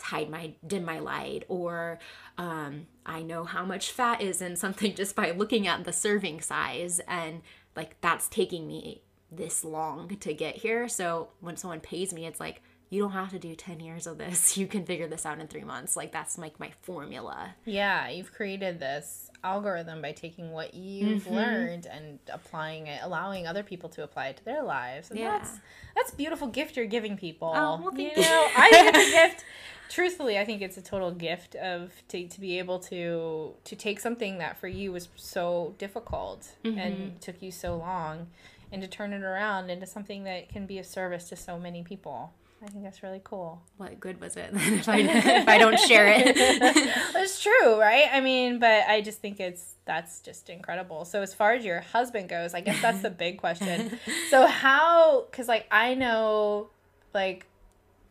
hide my dim my light or um i know how much fat is in something just by looking at the serving size and like that's taking me this long to get here. So when someone pays me it's like you don't have to do 10 years of this you can figure this out in three months like that's like my formula Yeah, you've created this algorithm by taking what you've Mm-hmm. learned and applying it, allowing other people to apply it to their lives. And Yeah. that's that's a beautiful gift you're giving people. Oh, well, you thank you. know, I think it's a gift. Truthfully, I think it's a total gift of to, to be able to to take something that for you was so difficult Mm-hmm. and took you so long and to turn it around into something that can be of service to so many people. I think that's really cool. what good was it if I, if I don't share it It's true, right? I mean, but I just think it's that's just incredible. So as far as your husband goes, I guess that's the big question. So how cuz like I know like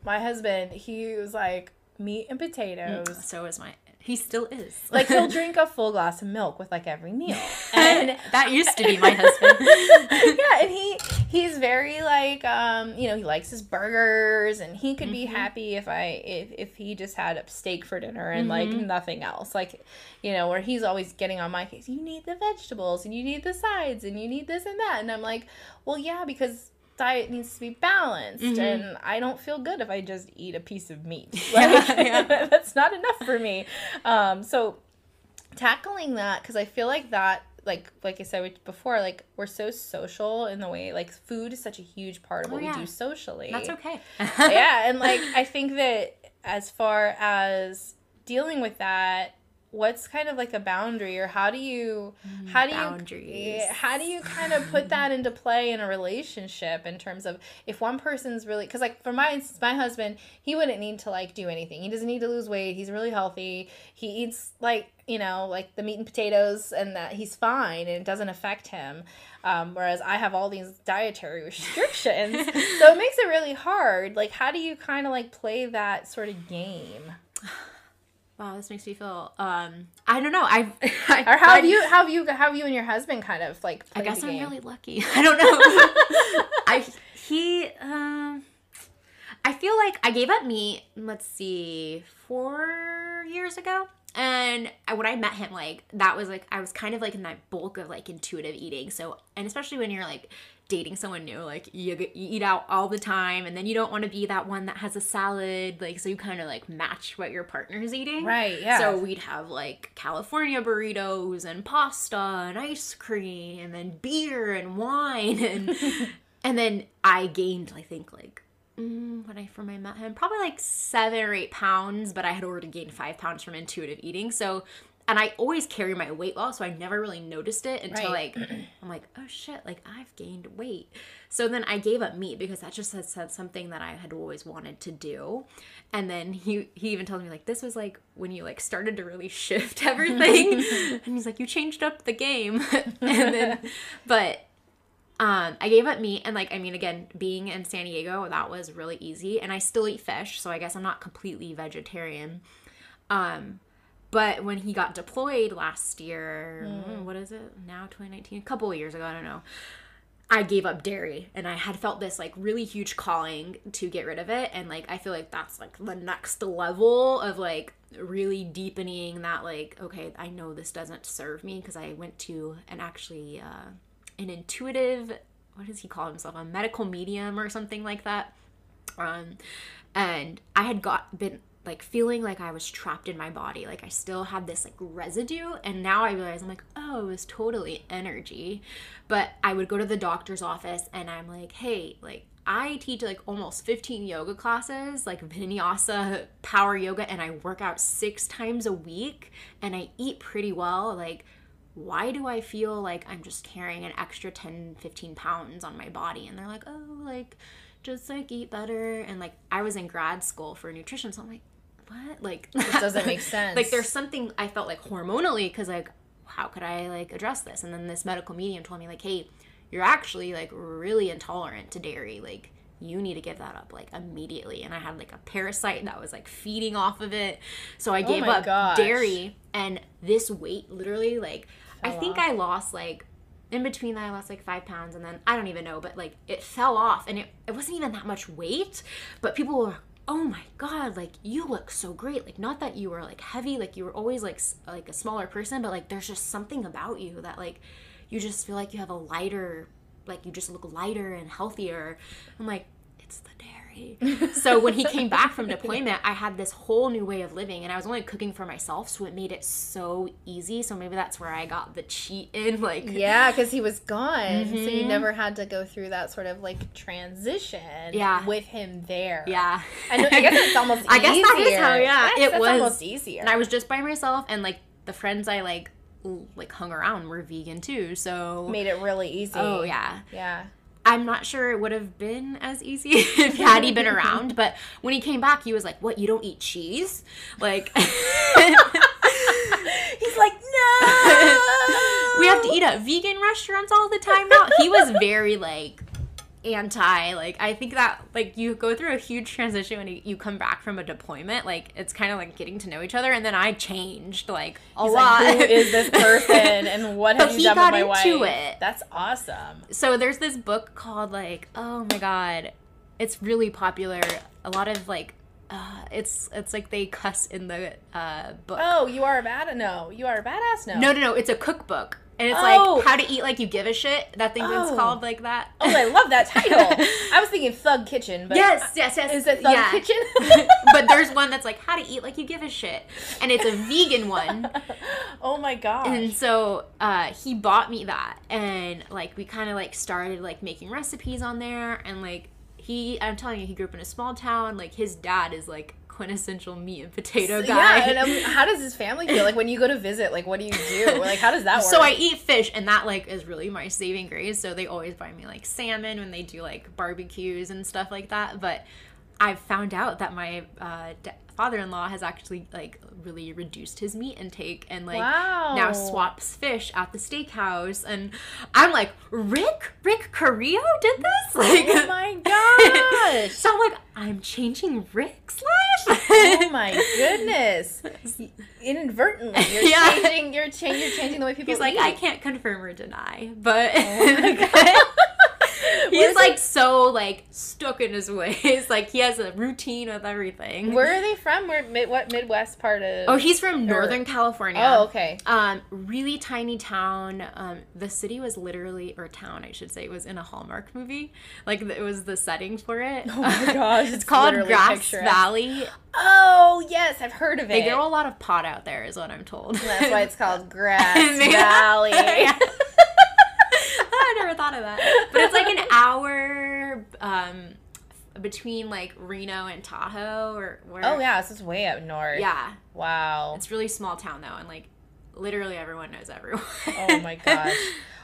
my husband, he was like meat and potatoes. Mm, so is my. He still is. Like he'll drink a full glass of milk with like every meal. And that used to be my husband. yeah, and he he's very like um, you know, he likes his burgers and he could be happy if I if if he just had a steak for dinner and like nothing else. Like, you know, where he's always getting on my case, you need the vegetables and you need the sides and you need this and that. And I'm like, well, yeah, because diet needs to be balanced and I don't feel good if I just eat a piece of meat. Like yeah. that's not enough for me. Um, so tackling that because I feel like that like like I said before like we're so social in the way like food is such a huge part of oh, what Oh, yeah. we do socially. That's okay. yeah, and like I think that as far as dealing with that what's kind of like a boundary or how do you mm, how do you boundaries. yeah, how do you kind of put that into play in a relationship in terms of if one person's really because like for my instance my husband he wouldn't need to like do anything he doesn't need to lose weight he's really healthy he eats like you know like the meat and potatoes and that he's fine and it doesn't affect him um, whereas i have all these dietary restrictions so it makes it really hard like how do you kind of like play that sort of game Wow, this makes me feel. Um, I don't know. I've. I, or how have you how have you how have you and your husband kind of like I guess I'm game? really lucky. I don't know. I he um. I feel like I gave up meat. Let's see, four years ago. And when I met him, like that was like I was kind of like in that bulk of like intuitive eating. So, and especially when you're like dating someone new, like you, you eat out all the time, and then you don't want to be that one that has a salad. Like, so you kind of like match what your partner's eating. Right, yeah. So we'd have like California burritos and pasta and ice cream and then beer and wine and and then I gained I think like mm, when I from I met him probably like seven or eight pounds, but I had already gained five pounds from intuitive eating. So and I always carry my weight well, so I never really noticed it until Right. like I'm like, oh shit, like I've gained weight. So then I gave up meat because that just had said something that I had always wanted to do. And then he he even told me like this was like when you like started to really shift everything. and he's like, you changed up the game. and then but um, I gave up meat and like I mean again, being in San Diego, that was really easy. And I still eat fish, so I guess I'm not completely vegetarian. Um, but when he got deployed last year, Hmm. what is it now? 2019, a couple of years ago, I don't know. I gave up dairy and I had felt this like really huge calling to get rid of it. And like, I feel like that's like the next level of like really deepening that, like, okay, I know this doesn't serve me because I went to and actually, uh, an intuitive, what does he call himself? A medical medium or something like that. Um, and I had got been like feeling like I was trapped in my body. Like I still had this like residue. And now I realize I'm like, oh, it was totally energy. But I would go to the doctor's office and I'm like, hey, like I teach like almost 15 yoga classes, like vinyasa, power yoga, and I work out six times a week and I eat pretty well. Like, why do I feel like I'm just carrying an extra 10, 15 pounds on my body? And they're like, oh, like, just like eat better. And like, I was in grad school for nutrition, so I'm like, what? Like, This doesn't make sense. like, there's something I felt like hormonally, because like, how could I like address this? And then this medical medium told me, like, hey, you're actually like really intolerant to dairy. Like, you need to give that up like immediately. And I had like a parasite that was like feeding off of it. So I oh gave Oh up gosh. dairy and this weight literally like I think off. I lost like in between that I lost like five pounds and then I don't even know, but like it fell off and it, it wasn't even that much weight. But people were Oh my god, like you look so great. Like not that you were like heavy, like you were always like s- like a smaller person, but like there's just something about you that like you just feel like you have a lighter like you just look lighter and healthier. I'm like so when he came back from deployment, I had this whole new way of living and I was only cooking for myself, so it made it so easy. So maybe that's where I got the cheat in like Yeah, because he was gone, so you Mhm. never had to go through that sort of like transition. Yeah. with him there. yeah. I, know, I guess it's almost. I guess that is how- yeah, Yes, it was- almost easier. And I was just by myself and like the friends I like like hung around were vegan too. So made it really easy. Oh yeah. yeah. I'm not sure it would have been as easy if had he been around, but when he came back, he was like, "What? You don't eat cheese?" Like, He's like, no. we have to eat at vegan restaurants all the time now. He was very like anti. Like, I think that like you go through a huge transition when you, come back from a deployment. Like, it's kind of like getting to know each other, and then I changed like a He's lot. like, who is this person and what have you he done with my into wife? it. That's awesome. so there's this book called like oh my god it's really popular a lot of like uh, it's it's like they cuss in the uh, book Oh, you are a bad no. You are a badass no. no no no it's a cookbook and it's Oh. like how to eat like you give a shit that thing Oh. called like that Oh, I love that title. I was thinking Thug Kitchen, but yes yes yes is it Thug yeah. Kitchen? but there's one that's like how to eat like you give a shit and it's a vegan one oh my god! and so uh, he bought me that and like we kind of like started like making recipes on there and like he i'm telling you he grew up in a small town like his dad is like quintessential meat and potato guy Yeah, and um, how does his family feel? Like when you go to visit, like what do you do? Like how does that work? so I eat fish, and that like is really my saving grace. So they always buy me like salmon when they do like barbecues and stuff like that. But I've found out that my uh, father-in-law has actually like really reduced his meat intake and like Wow. now swaps fish at the steakhouse. And I'm like, Rick, Rick Carrillo did this, oh like. Oh my gosh. so I'm like, I'm changing Rick's life. Oh my goodness! Inadvertently, you're Yeah. changing. You're changing. You're changing the way people. He's like, eat. I can't confirm or deny, but Oh. He's like so like stuck in his ways. Like he has a routine with everything. Where are they from? Where mid, what Midwest part of? Oh, he's from Northern California. Oh, okay. Um, really tiny town. Um, the city was literally, or town, I should say, was in a Hallmark movie. Like it was the setting for it. Oh my gosh, it's, it's called Grass picturesque. Valley. Oh yes, I've heard of it. They grow a lot of pot out there, is what I'm told. That's why it's called Grass Valley. Never thought of that. But it's like an hour um, between like Reno and Tahoe, or where. Oh yeah, this is way up north. Yeah, Wow. it's really small town though, and like literally everyone knows everyone. Oh my gosh.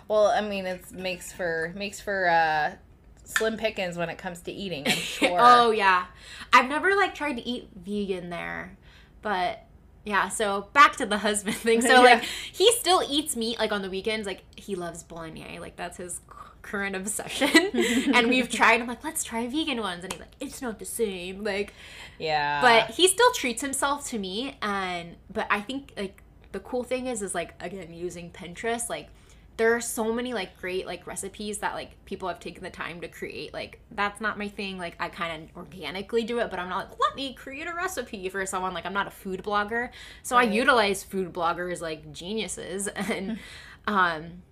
Well, I mean, it makes for makes for uh, slim pickings when it comes to eating. I'm sure. oh yeah, I've never like tried to eat vegan there, but yeah. So back to the husband thing. So like he still eats meat like on the weekends. Like he loves bolognese. Like that's his current obsession. and we've tried. I'm like, let's try vegan ones, and he's like, it's not the same. Like, yeah. but he still treats himself to me. And but I think like the cool thing is is like again using Pinterest like there are so many like great like recipes that like people have taken the time to create like that's not my thing like i kind of organically do it but i'm not like let me create a recipe for someone like i'm not a food blogger. So i utilize food bloggers like geniuses and um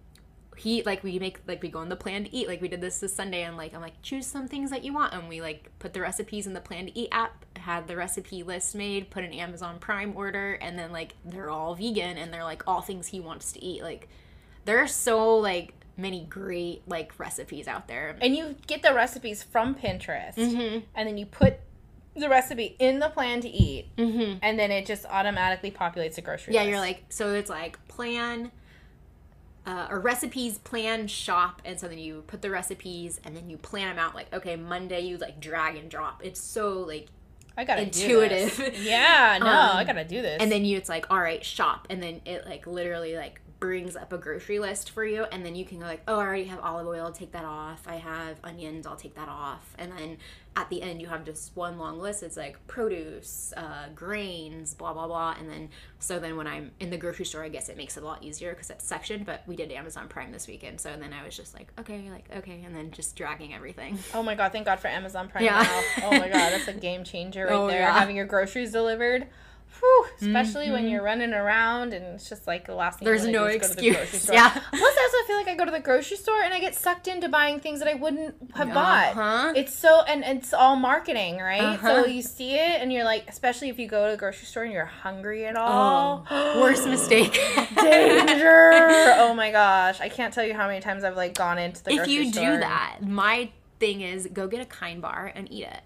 he like we make like we go on the plan to eat like we did this this sunday and like i'm like choose some things that you want and we like put the recipes in the plan to eat app had the recipe list made put an amazon prime order and then like they're all vegan and they're like all things he wants to eat like there are so like many great like recipes out there and you get the recipes from Pinterest, mm-hmm. and then you put the recipe in the plan to eat, Mm-hmm. and then it just automatically populates the grocery yeah list. you're like so it's like plan uh, or recipes plan shop and so then you put the recipes and then you plan them out like okay monday you like drag and drop it's so like I gotta intuitive. Yeah, no, Um, I gotta do this. and then you it's like all right shop and then it like literally like brings up a grocery list for you and then you can go like oh i already have olive oil take that off i have onions i'll take that off and then at the end you have just one long list it's like produce uh, grains blah blah blah and then so then when i'm in the grocery store i guess it makes it a lot easier because it's sectioned but we did amazon prime this weekend so then i was just like okay like okay and then just dragging everything Oh my god, thank God for Amazon Prime Yeah. now. Oh my god, that's a game changer right Oh, there. yeah. Having your groceries delivered. Whew, especially when Mhm. you're running around and it's just like the last thing there's you no wanna do is go to the excuse store. yeah Plus, I also feel like I go to the grocery store and I get sucked into buying things that I wouldn't have bought. uh-huh. It's so, and it's all marketing, right? Uh-huh. So you see it and you're like, especially if you go to the grocery store and you're hungry at all. oh worst mistake Danger! Oh my gosh, I can't tell you how many times I've like gone into the if you do that, my thing is go get a kind bar and eat it.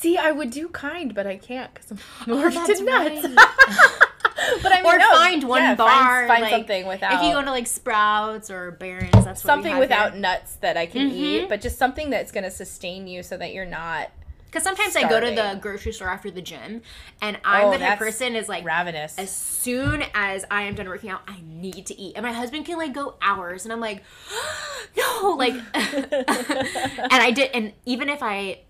See, I would do kind, but I can't because I'm Oh, allergic to nuts. right. but I mean, or no, find one yeah, bar, Find, find like, something without If you go to like Sprouts or Barron's, that's something without here. nuts that I can Mhm. eat, but just something that's going to sustain you so that you're not Because sometimes I go to the grocery store after the gym, and I'm Oh, the type person is like. ravenous. As soon as I am done working out, I need to eat, and my husband can like go hours, and I'm like, no, like, and I did, and even if I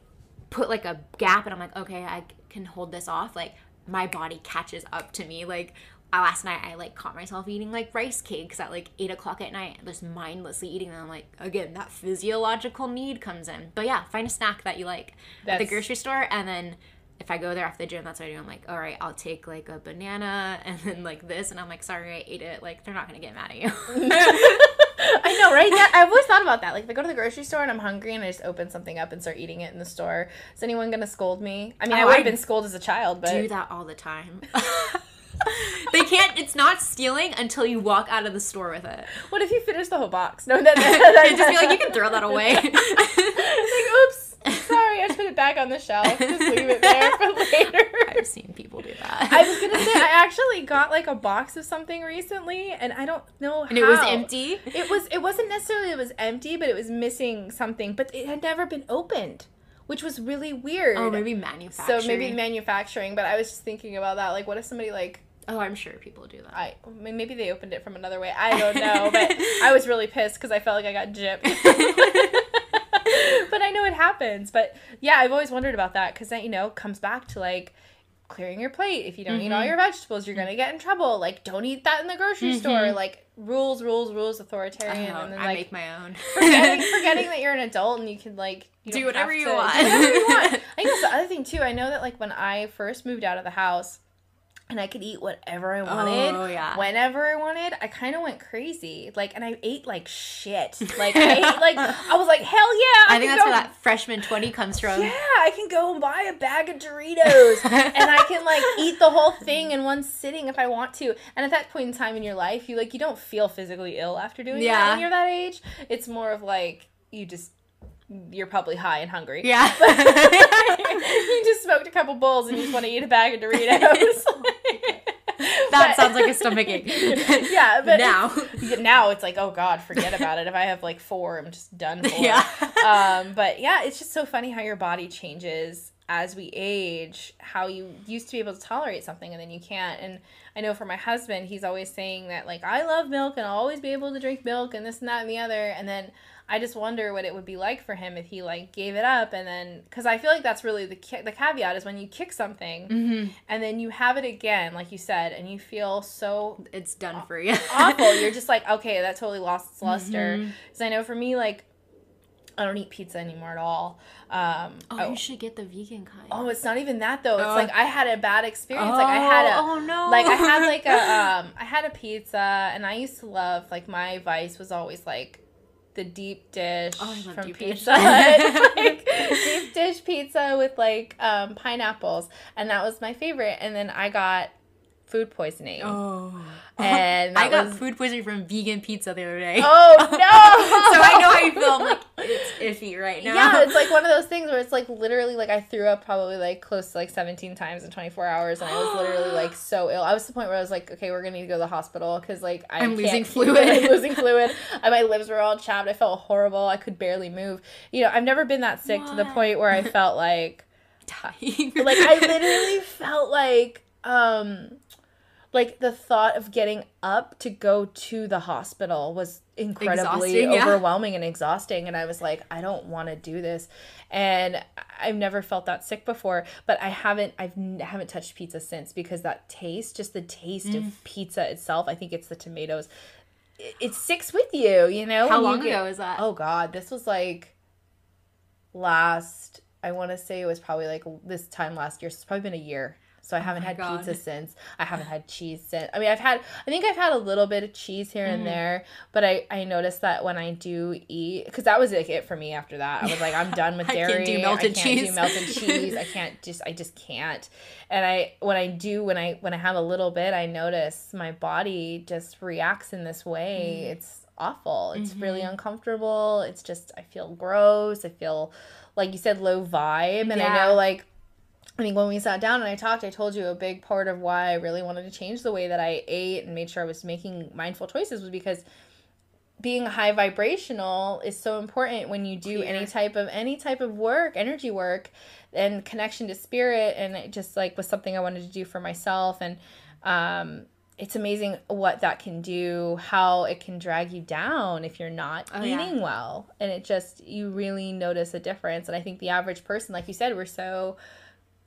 put like a gap, and I'm like, okay, I can hold this off, like my body catches up to me, like. uh, Last night I like caught myself eating like rice cakes at like eight o'clock at night, just mindlessly eating them. Like, again, that physiological need comes in. But yeah, find a snack that you like at the grocery store, and then if I go there after the gym, that's what I do. I'm like, all right, I'll take like a banana and then like this, and I'm like, sorry, I ate it. Like they're not gonna get mad at you. I know, right? Yeah, I've always thought about that. Like, if I go to the grocery store and I'm hungry and I just open something up and start eating it in the store, is anyone going to scold me? I mean, oh, I Oh, would have been scolded as a child, but do that all the time. they can't. It's not stealing until you walk out of the store with it. what if you finish the whole box? No, that, that, Just be like, you can throw that away. like, oops, sorry, I just put it back on the shelf. Just leave it there for later. I've seen people do that. I was gonna say I actually got like a box of something recently, and I don't know How. and it was empty. It was. It wasn't necessarily it was empty, but it was missing something. But it had never been opened, which was really weird. Oh, maybe manufacturing. So maybe manufacturing, but I was just thinking about that. Like, what if somebody like Oh, I'm sure people do that. I maybe they opened it from another way. I don't know, but I was really pissed because I felt like I got gypped. but I know it happens. But yeah, I've always wondered about that because that you know comes back to like clearing your plate. If you don't eat all Mhm. your vegetables, you're gonna get in trouble. Like, don't eat that in the grocery store. Mhm. Like, rules, rules, rules, authoritarian, don't and then I like make my own. forgetting, forgetting that you're an adult and you can like you Do whatever you to- want. Do whatever you want. I think that's the other thing too. I know that like when I first moved out of the house, and I could eat whatever I wanted. Oh yeah. Whenever I wanted, I kind of went crazy. Like, and I ate like shit. Like, I ate like I was like, hell yeah! I think that's go, where that freshman twenty comes from. Yeah, I can go and buy a bag of Doritos, and I can like eat the whole thing in one sitting if I want to. And at that point in time in your life, you like you don't feel physically ill after doing that Yeah. when you're that age. It's more of like you just you're probably high and hungry. yeah. you just smoked a couple bowls and you just want to eat a bag of Doritos. that sounds like a stomach ache. yeah, but now. Now it's like, oh God, forget about it. If I have like four, I'm just done for. Yeah. Um, but yeah, it's just so funny how your body changes as we age. How you used to be able to tolerate something and then you can't. And I know for my husband, he's always saying that like I love milk and I'll always be able to drink milk and this and that and the other. And then I just wonder what it would be like for him if he like gave it up and then because I feel like that's really the ca- the caveat is when you kick something hmm and then you have it again, like you said, and you feel so It's done for you. awful. You're just like, okay, that totally lost its luster. Because I know for me, like, I don't eat pizza anymore at all. Um, Oh, I- you should get the vegan kind. oh, it's not even that though. It's Oh. like I had a bad experience. like I had a. Oh no. Like I had like a um I had a pizza and I used to love like my vice was always like the deep dish Oh, from deep. Pizza Hut. like deep dish pizza with like um pineapples and that was my favorite and then I got food poisoning. Oh. And I got was- food poisoning from vegan pizza the other day. Oh no! so I know how you feel. I'm like, it's iffy right now. Yeah, it's like one of those things where it's like literally like I threw up probably like close to like 17 times in 24 hours and I was literally like so ill. I was to the point where I was like, okay, we're gonna need to go to the hospital because like I I'm can't losing fluid. I'm losing fluid. And my lips were all chapped. I felt horrible. I could barely move. You know, I've never been that sick to the point where I felt like dying. like I literally felt like um like the thought of getting up to go to the hospital was incredibly yeah. overwhelming and exhausting and I was like I don't want to do this and I've never felt that sick before but I haven't I've n- haven't touched pizza since because that taste just the taste Mm. of pizza itself I think it's the tomatoes it, it sticks with you you know How long get- ago is that? Oh God, this was like last. I want to say it was probably like this time last year. So it's probably been a year. So I haven't Oh had God. pizza since. I haven't had cheese since. I mean, I've had. I think I've had a little bit of cheese here Mm. and there, but I I noticed that when I do eat, because that was like it for me after that. I was like, I'm done with I can't dairy. do melted I can't cheese. do melted cheese. I can't just. I just can't. And I when I do when I when I have a little bit, I notice my body just reacts in this way. Mm. It's awful. It's really Mm-hmm. uncomfortable. It's just I feel gross. I feel like you said low vibe, and I know like. I think when we sat down and I talked, I told you a big part of why I really wanted to change the way that I ate and made sure I was making mindful choices was because being high vibrational is so important when you do any type of any type of work, energy work and connection to spirit and it just like was something I wanted to do for myself and um it's amazing what that can do, how it can drag you down if you're not Oh, yeah. eating well. And it just you really notice a difference and I think the average person like you said we're so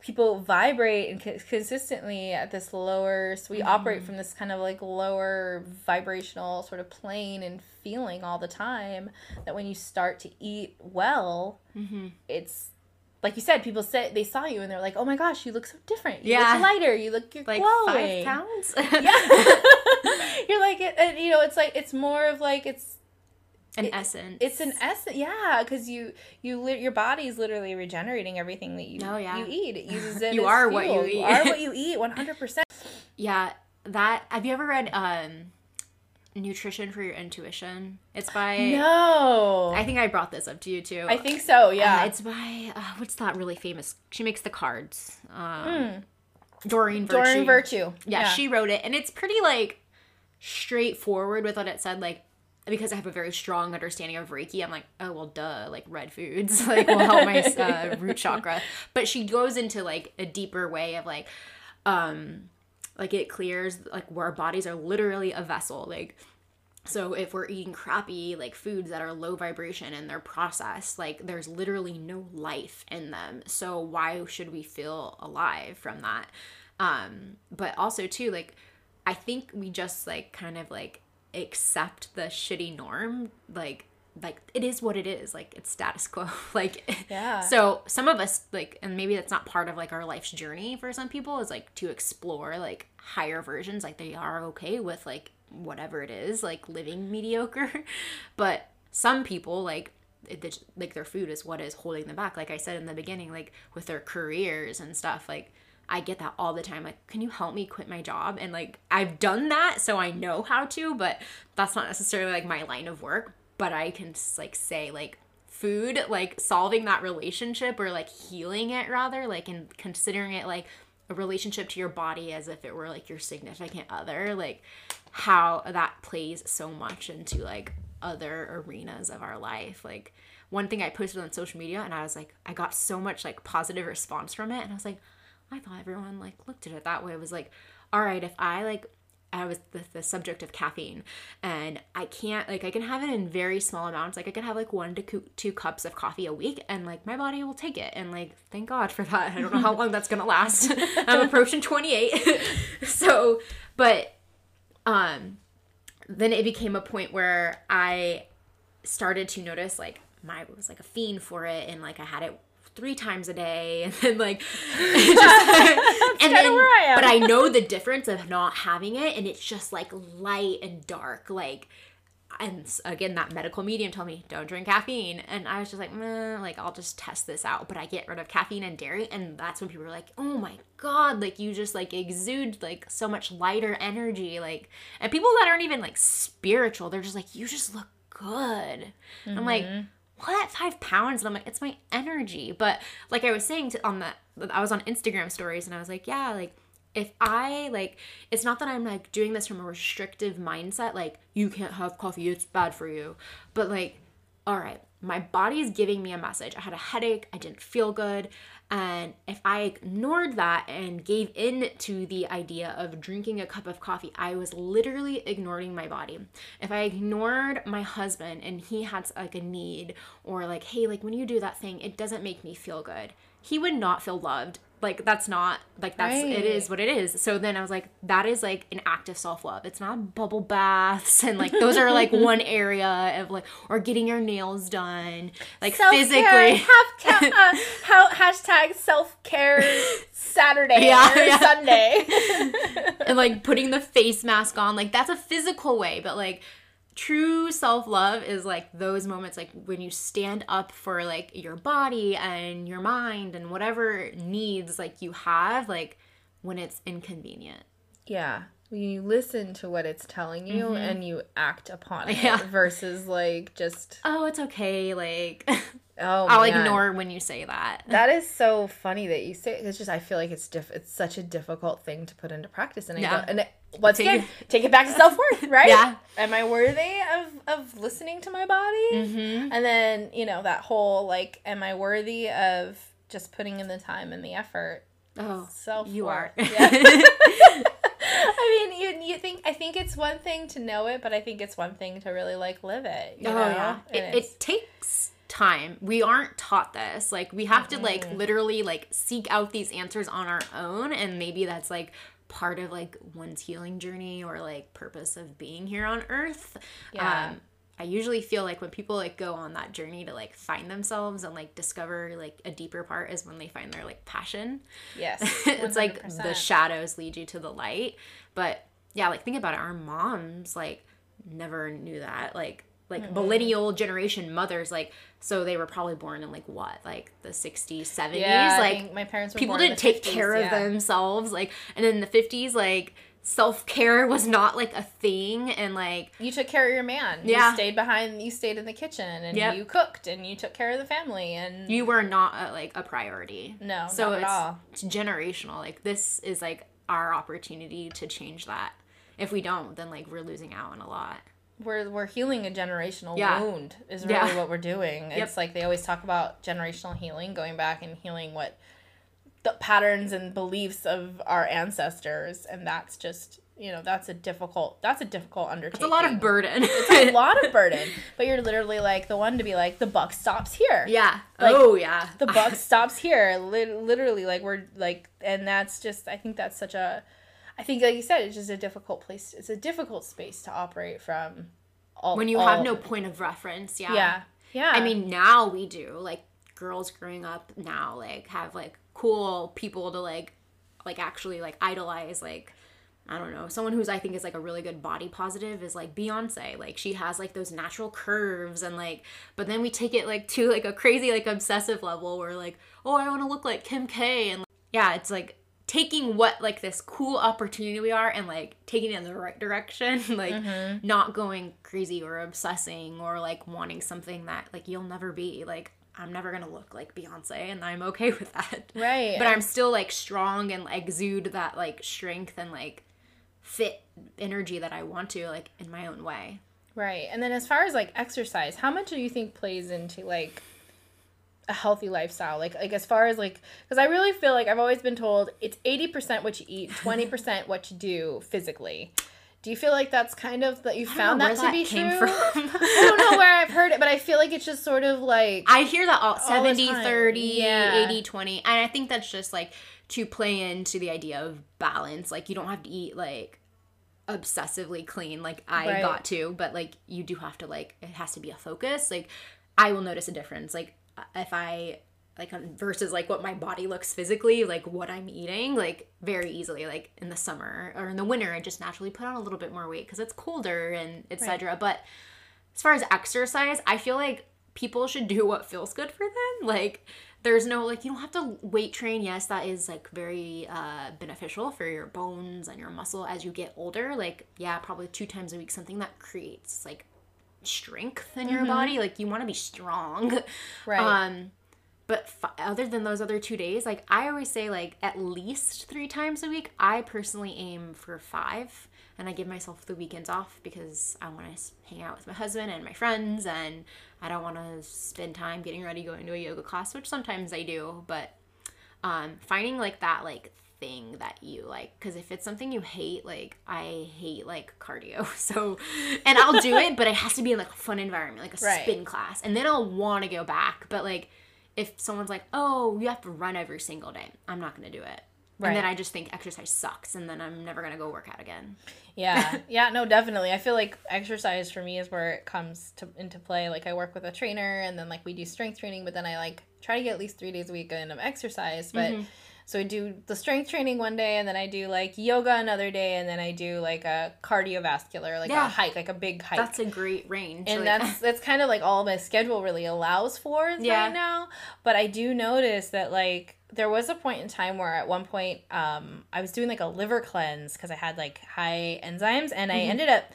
people vibrate and co- consistently at this lower so we operate from this kind of like lower vibrational sort of plane and feeling all the time that when you start to eat well Mm-hmm. it's like you said people said they saw you and they're like oh my gosh you look so different you Yeah. look lighter you look you're Like glowing five pounds. yeah you're like it and you know it's like it's more of like it's An It- essence. it's an essence, yeah, because you you li- your body is literally regenerating everything that you Oh, yeah. you eat. It uses it. You are what you eat. You are what you eat. One hundred percent. Yeah, that. Have you ever read um, Nutrition for Your Intuition? It's by. No, I think I brought this up to you too. I think so. Uh, Yeah. it's by uh, what's that really famous? She makes the cards. Um, Mm. Doreen Virtue. Doreen Virtue. Yeah, she wrote it, and it's pretty like straightforward with what it said. Like because I have a very strong understanding of Reiki, I'm like, oh well, duh, like red foods like will help my uh, root chakra. But she goes into like a deeper way of like, um, like it clears like where our bodies are literally a vessel. Like So if we're eating crappy like foods that are low vibration and they're processed, like there's literally no life in them. So why should we feel alive from that? Um, but also too, like I think we just like kind of like accept the shitty norm, like like it is what it is. Like it's status quo. Like Yeah. so some of us like and maybe that's not part of like our life's journey for some people is like to explore like higher versions like they are okay with like whatever it is like living mediocre. But some people like it, like their food is what is holding them back. Like i said in the beginning like with their careers and stuff like i get that all the time like can you help me quit my job? And like i've done that so i know how to but that's not necessarily like my line of work. But i can just like say like food like solving that relationship or like healing it rather like and considering it like a relationship to your body as if it were like your significant other like how that plays so much into like other arenas of our life. Like one thing i posted on social media and i was like i got so much like positive response from it and i was like i thought everyone like looked at it that way. It was like all right if i like I was the, the subject of caffeine and I can't like I can have it in very small amounts. Like I can have like one to two cups of coffee a week and like my body will take it. And like thank God for that. I don't know how long that's gonna last. I'm approaching 28 so but um then it became a point where I started to notice like my was like a fiend for it and like I had it three times a day and then like just, and then where I am. but I know the difference of not having it and it's just like light and dark like and again that medical medium told me don't drink caffeine and i was just like Meh, like i'll just test this out but i get rid of caffeine and dairy and that's when people were like oh my god like you just like exude like so much lighter energy like and people that aren't even like spiritual they're just like you just look good i'm like mm-hmm. What? Five pounds? And i'm like it's my energy. But like i was saying to, on that i was on instagram stories and i was like yeah like if i like it's not that i'm like doing this from a restrictive mindset like you can't have coffee it's bad for you. But like all right my body is giving me a message. I had a headache i didn't feel good and if i ignored that and gave in to the idea of drinking a cup of coffee i was literally ignoring my body. If i ignored my husband and he had like a need or like hey like when you do that thing it doesn't make me feel good he would not feel loved like that's not like that's it Right. is what it is so then i was like that is like an act of self-love it's not bubble baths and like those are like one area of like or getting your nails done like Self-care, physically have ca- uh, how hashtag self care Saturday Yeah, or yeah. Sunday. and like putting the face mask on like that's a physical way but like true self-love is like those moments like when you stand up for like your body and your mind and whatever needs like you have like when it's inconvenient. Yeah, you listen to what it's telling you mm-hmm. and you act upon it Yeah. versus like just oh it's okay like oh i'll man. ignore when you say that That is so funny that you say. It's just I feel like it's diff- It's such a difficult thing to put into practice, and I Yeah. don't, and it, once Take again, it- take it back to self worth, right? Yeah. Am I worthy of of listening to my body? mm-hmm. And then you know that whole like, am I worthy of just putting in the time and the effort? oh Self. you are Yeah. I mean, you, you think I think it's one thing to know it, but I think it's one thing to really like live it. Oh know? yeah it, it takes time. We aren't taught this. Like we have to like literally like seek out these answers on our own and maybe that's like part of like one's healing journey or like purpose of being here on earth. Yeah. um i usually feel like when people like go on that journey to like find themselves and like discover like a deeper part is when they find their like passion. Yes, it's like the shadows lead you to the light. But yeah like think about it. Our moms like never knew that. Like like mm-hmm. millennial generation mothers like so they were probably born in like what like the 60s 70s Yeah, I like think my parents were people born didn't the take 50s, care of themselves like and in the 50s like self-care was not like a thing and like you took care of your man. Yeah. You stayed behind, you stayed in the kitchen and Yep. you cooked and you took care of the family and you were not a, like a priority No, so not at it's, all. it's generational like this is like our opportunity to change that if we don't then like we're losing out on a lot we're we're healing a generational Yeah. wound is really Yeah. what we're doing. Yep. It's like they always talk about generational healing, going back and healing what the patterns and beliefs of our ancestors and that's just you know that's a difficult that's a difficult undertaking. It's a lot of burden. it's a lot of burden but you're literally like the one to be like the buck stops here yeah. Like, oh yeah. the buck stops here literally like we're like and that's just i think that's such a i think like you said it's just a difficult place it's a difficult space to operate from all, when you all- have no point of reference. Yeah. yeah yeah I mean, now we do. Like girls growing up now, like have like cool people to like, like actually like idolize. Like I don't know, someone who's I think is like a really good body positive is like Beyonce. Like she has like those natural curves and like, but then we take it like to like a crazy like obsessive level where like, oh, I want to look like Kim K and yeah, it's like taking what like this cool opportunity we are and like taking it in the right direction like mm-hmm. not going crazy or obsessing or like wanting something that like you'll never be. Like i'm never gonna look like beyonce and i'm okay with that. Right. But i'm still like strong and exude that like strength and like fit energy that i want to like in my own way. Right. And then as far as like exercise, how much do you think plays into like a healthy lifestyle? Like like as far as like cuz I really feel like I've always been told it's 80% what you eat, 20% what you do physically. Do you feel like that's kind of that you found that to be came true? from. I don't know where I've heard it, but I feel like it's just sort of like I hear that all the 70 time. 30 Yeah. 80 20 and I think that's just like to play into the idea of balance like you don't have to eat like obsessively clean like I Right. got to but like you do have to like it has to be a focus like I will notice a difference like if I like versus like what my body looks physically like what I'm eating like very easily like in the summer or in the winter I just naturally put on a little bit more weight because it's colder and etc but as far as exercise, I feel like people should do what feels good for them. Like there's no like you don't have to weight train. Yes, that is like very uh beneficial for your bones and your muscle as you get older. Like yeah, probably two times a week something that creates like strength in your body. Like you want to be strong. right. Um but f- other than those other two days, like I always say, like at least three times a week. I personally aim for five, and I give myself the weekends off because I want to hang out with my husband and my friends, and I don't want to spend time getting ready going to a yoga class, which sometimes I do. But um, finding like that like thing that you like, because if it's something you hate, like I hate like cardio, so and I'll do it, but it has to be in like a fun environment, like a Right. spin class, and then I'll want to go back, but like if someone's like, "Oh, you have to run every single day," I'm not gonna do it. And then I just think exercise sucks, and then I'm never gonna go work out again. Yeah, yeah, no, definitely. I feel like exercise for me is where it comes to into play. Like I work with a trainer, and then like we do strength training, but then I like try to get at least three days a week in of exercise. But mm-hmm. So I do the strength training one day, and then I do like yoga another day, and then I do like a cardiovascular, like Yeah. a hike, like a big hike. That's a great range. and like- that's that's kind of like all my schedule really allows for Yeah. right now. But I do notice that like there was a point in time where at one point um I was doing like a liver cleanse because I had like high enzymes and I ended up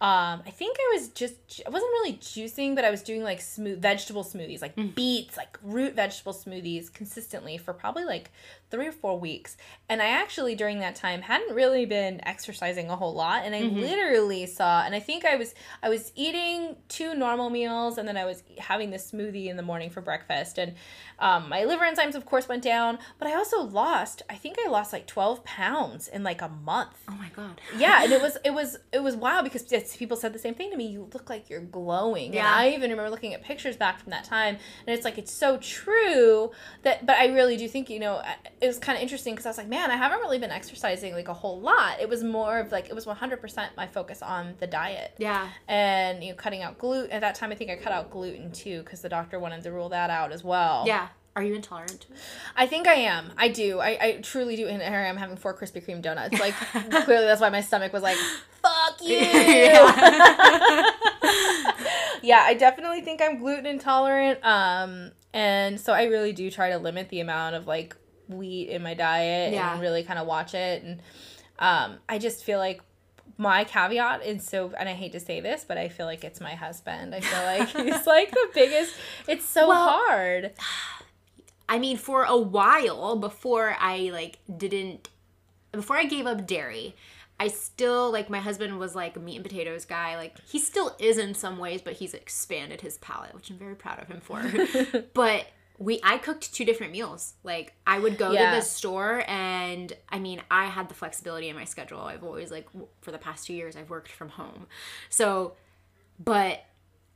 um I think I was just I wasn't really juicing but I was doing like smooth vegetable smoothies like beets like root vegetable smoothies consistently for probably like 3 or 4 weeks. And I actually during that time hadn't really been exercising a whole lot. And I literally saw and I think I was I was eating two normal meals and then I was having this smoothie in the morning for breakfast. And um, my liver enzymes of course went down but I also lost I think I lost like 12 pounds in like a month. Oh my god. yeah and it was it was it was wild because people said the same thing to me. You look like you're glowing. Yeah. and i even remember looking at pictures back from that time and it's like it's so true that but i really do think you know it was kind of interesting because i was like man i haven't really been exercising like a whole lot it was more of like it was 100% my focus on the diet Yeah. and you know cutting out gluten at that time i think i cut out gluten too because the doctor wanted to rule that out as well Yeah. Are you intolerant? I think I am. I do. I, I truly do. And here I am having four Krispy Kreme donuts. Like clearly that's why my stomach was like, "Fuck you." yeah, I definitely think I'm gluten intolerant. Um, and so I really do try to limit the amount of like wheat in my diet Yeah. and really kind of watch it. And um, I just feel like my caveat is so, and I hate to say this, but I feel like it's my husband. I feel like he's like the biggest. It's so Well, hard. I mean, for a while before I like didn't, before I gave up dairy, I still like my husband was like a meat and potatoes guy. Like he still is in some ways, but he's expanded his palate, which I'm very proud of him for. but we I cooked two different meals. Like I would go Yeah. to the store and I mean, I had the flexibility in my schedule. I've always like for the past 2 years I've worked from home. So but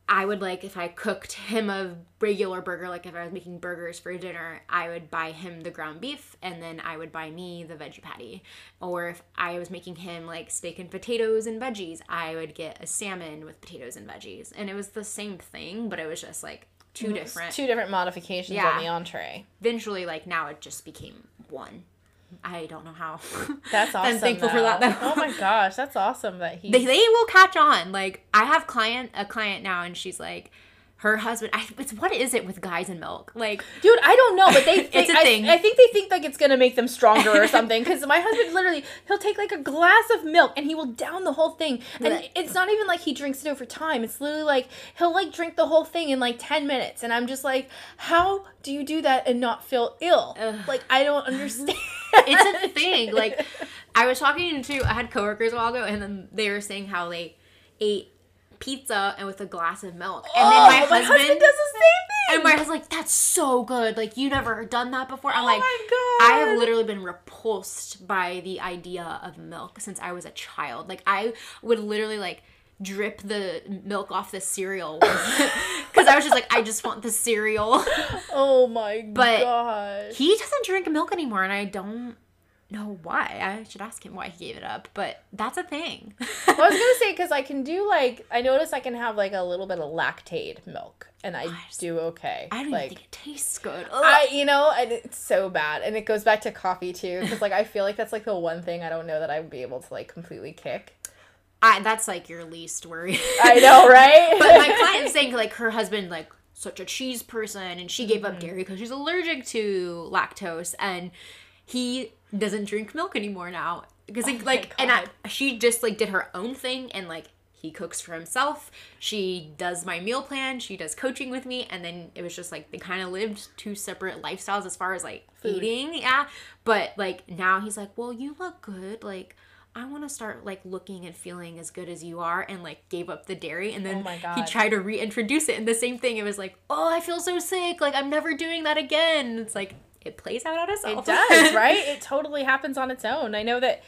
I would like if I cooked him a regular burger, like if I was making burgers for dinner, I would buy him the ground beef and then I would buy me the veggie patty. Or if I was making him like steak and potatoes and veggies, I would get a salmon with potatoes and veggies. And it was the same thing, but it was just like two mm-hmm. different. Two different modifications Yeah. on the entree. Eventually, like now it just became one. I don't know how. That's awesome. I'm thankful for that. Though. Oh my gosh, that's awesome that he. they, they will catch on. Like I have client a client now, and she's like, her husband. I, it's what is it with guys and milk? Like Dude, I don't know, but they, they It's a I, thing. I think they think like it's gonna make them stronger or something. Because my husband literally, he'll take like a glass of milk and he will down the whole thing, and it's not even like he drinks it over time. It's literally like he'll like drink the whole thing in like ten minutes, and I'm just like, how do you do that and not feel ill? Ugh. Like I don't understand. it's a thing. Like I was talking to I had coworkers a while ago, and then they were saying how they ate pizza and with a glass of milk, and oh, then my, oh, husband, does the same thing. and my husband's like, "That's so good! Like you never done that before." I'm oh like. I have literally been repulsed by the idea of milk since I was a child. Like I would literally like drip the milk off the cereal because I was just like, I just want the cereal. Oh my God. But gosh. he doesn't drink milk anymore, and I don't know why. I should ask him why he gave it up, but that's a thing. well, I was gonna say because I can do like I notice I can have like a little bit of Lactaid milk, and I just- do okay. I don't like, think it tastes good. Ugh. I, you know, and it's so bad, and it goes back to coffee too, because like I feel like that's like the one thing I don't know that I would be able to like completely kick. I, that's like your least worry. I know, right? but my client's saying like her husband like such a cheese person and she gave Mm-hmm. up dairy because she's allergic to lactose and he doesn't drink milk anymore now. Because like, Oh like and I, she just like did her own thing and like he cooks for himself. She does my meal plan. She does coaching with me. And then it was just like they kind of lived two separate lifestyles as far as like Food. eating yeah. But like now he's like well you look good. Like I want to start like looking and feeling as good as you are and like gave up the dairy. And then Oh he tried to reintroduce it. And the same thing it was like oh I feel so sick. Like I'm never doing that again. It's like it plays out on It does, right? It totally happens on its own. I know that.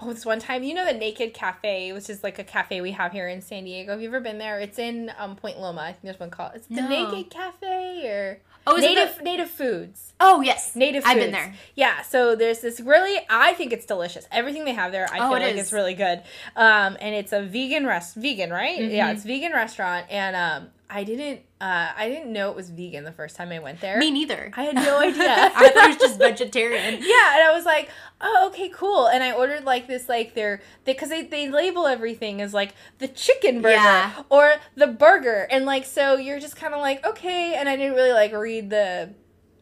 Oh, this one time, you know the Naked Cafe, which is like a cafe we have here in San Diego. Have you ever been there? It's in um, Point Loma. I think there's one called. It's the No. Naked Cafe or oh Native the- Native Foods. oh yes Native foods. I've foods. been there Yeah, so there's this really I think it's delicious. Everything they have there, I Oh, feel it like is. it's really good. Um and it's a vegan rest vegan, right? Mm-hmm. Yeah, it's vegan restaurant and um I didn't uh I didn't know it was vegan the first time I went there. me neither I had no idea. I thought it was just vegetarian yeah, and I was like, "Oh, okay, cool." And I ordered like this like their because they, they label everything as like the chicken burger Yeah. or the burger. And like so you're just kind of like, "Okay." And I didn't really like read the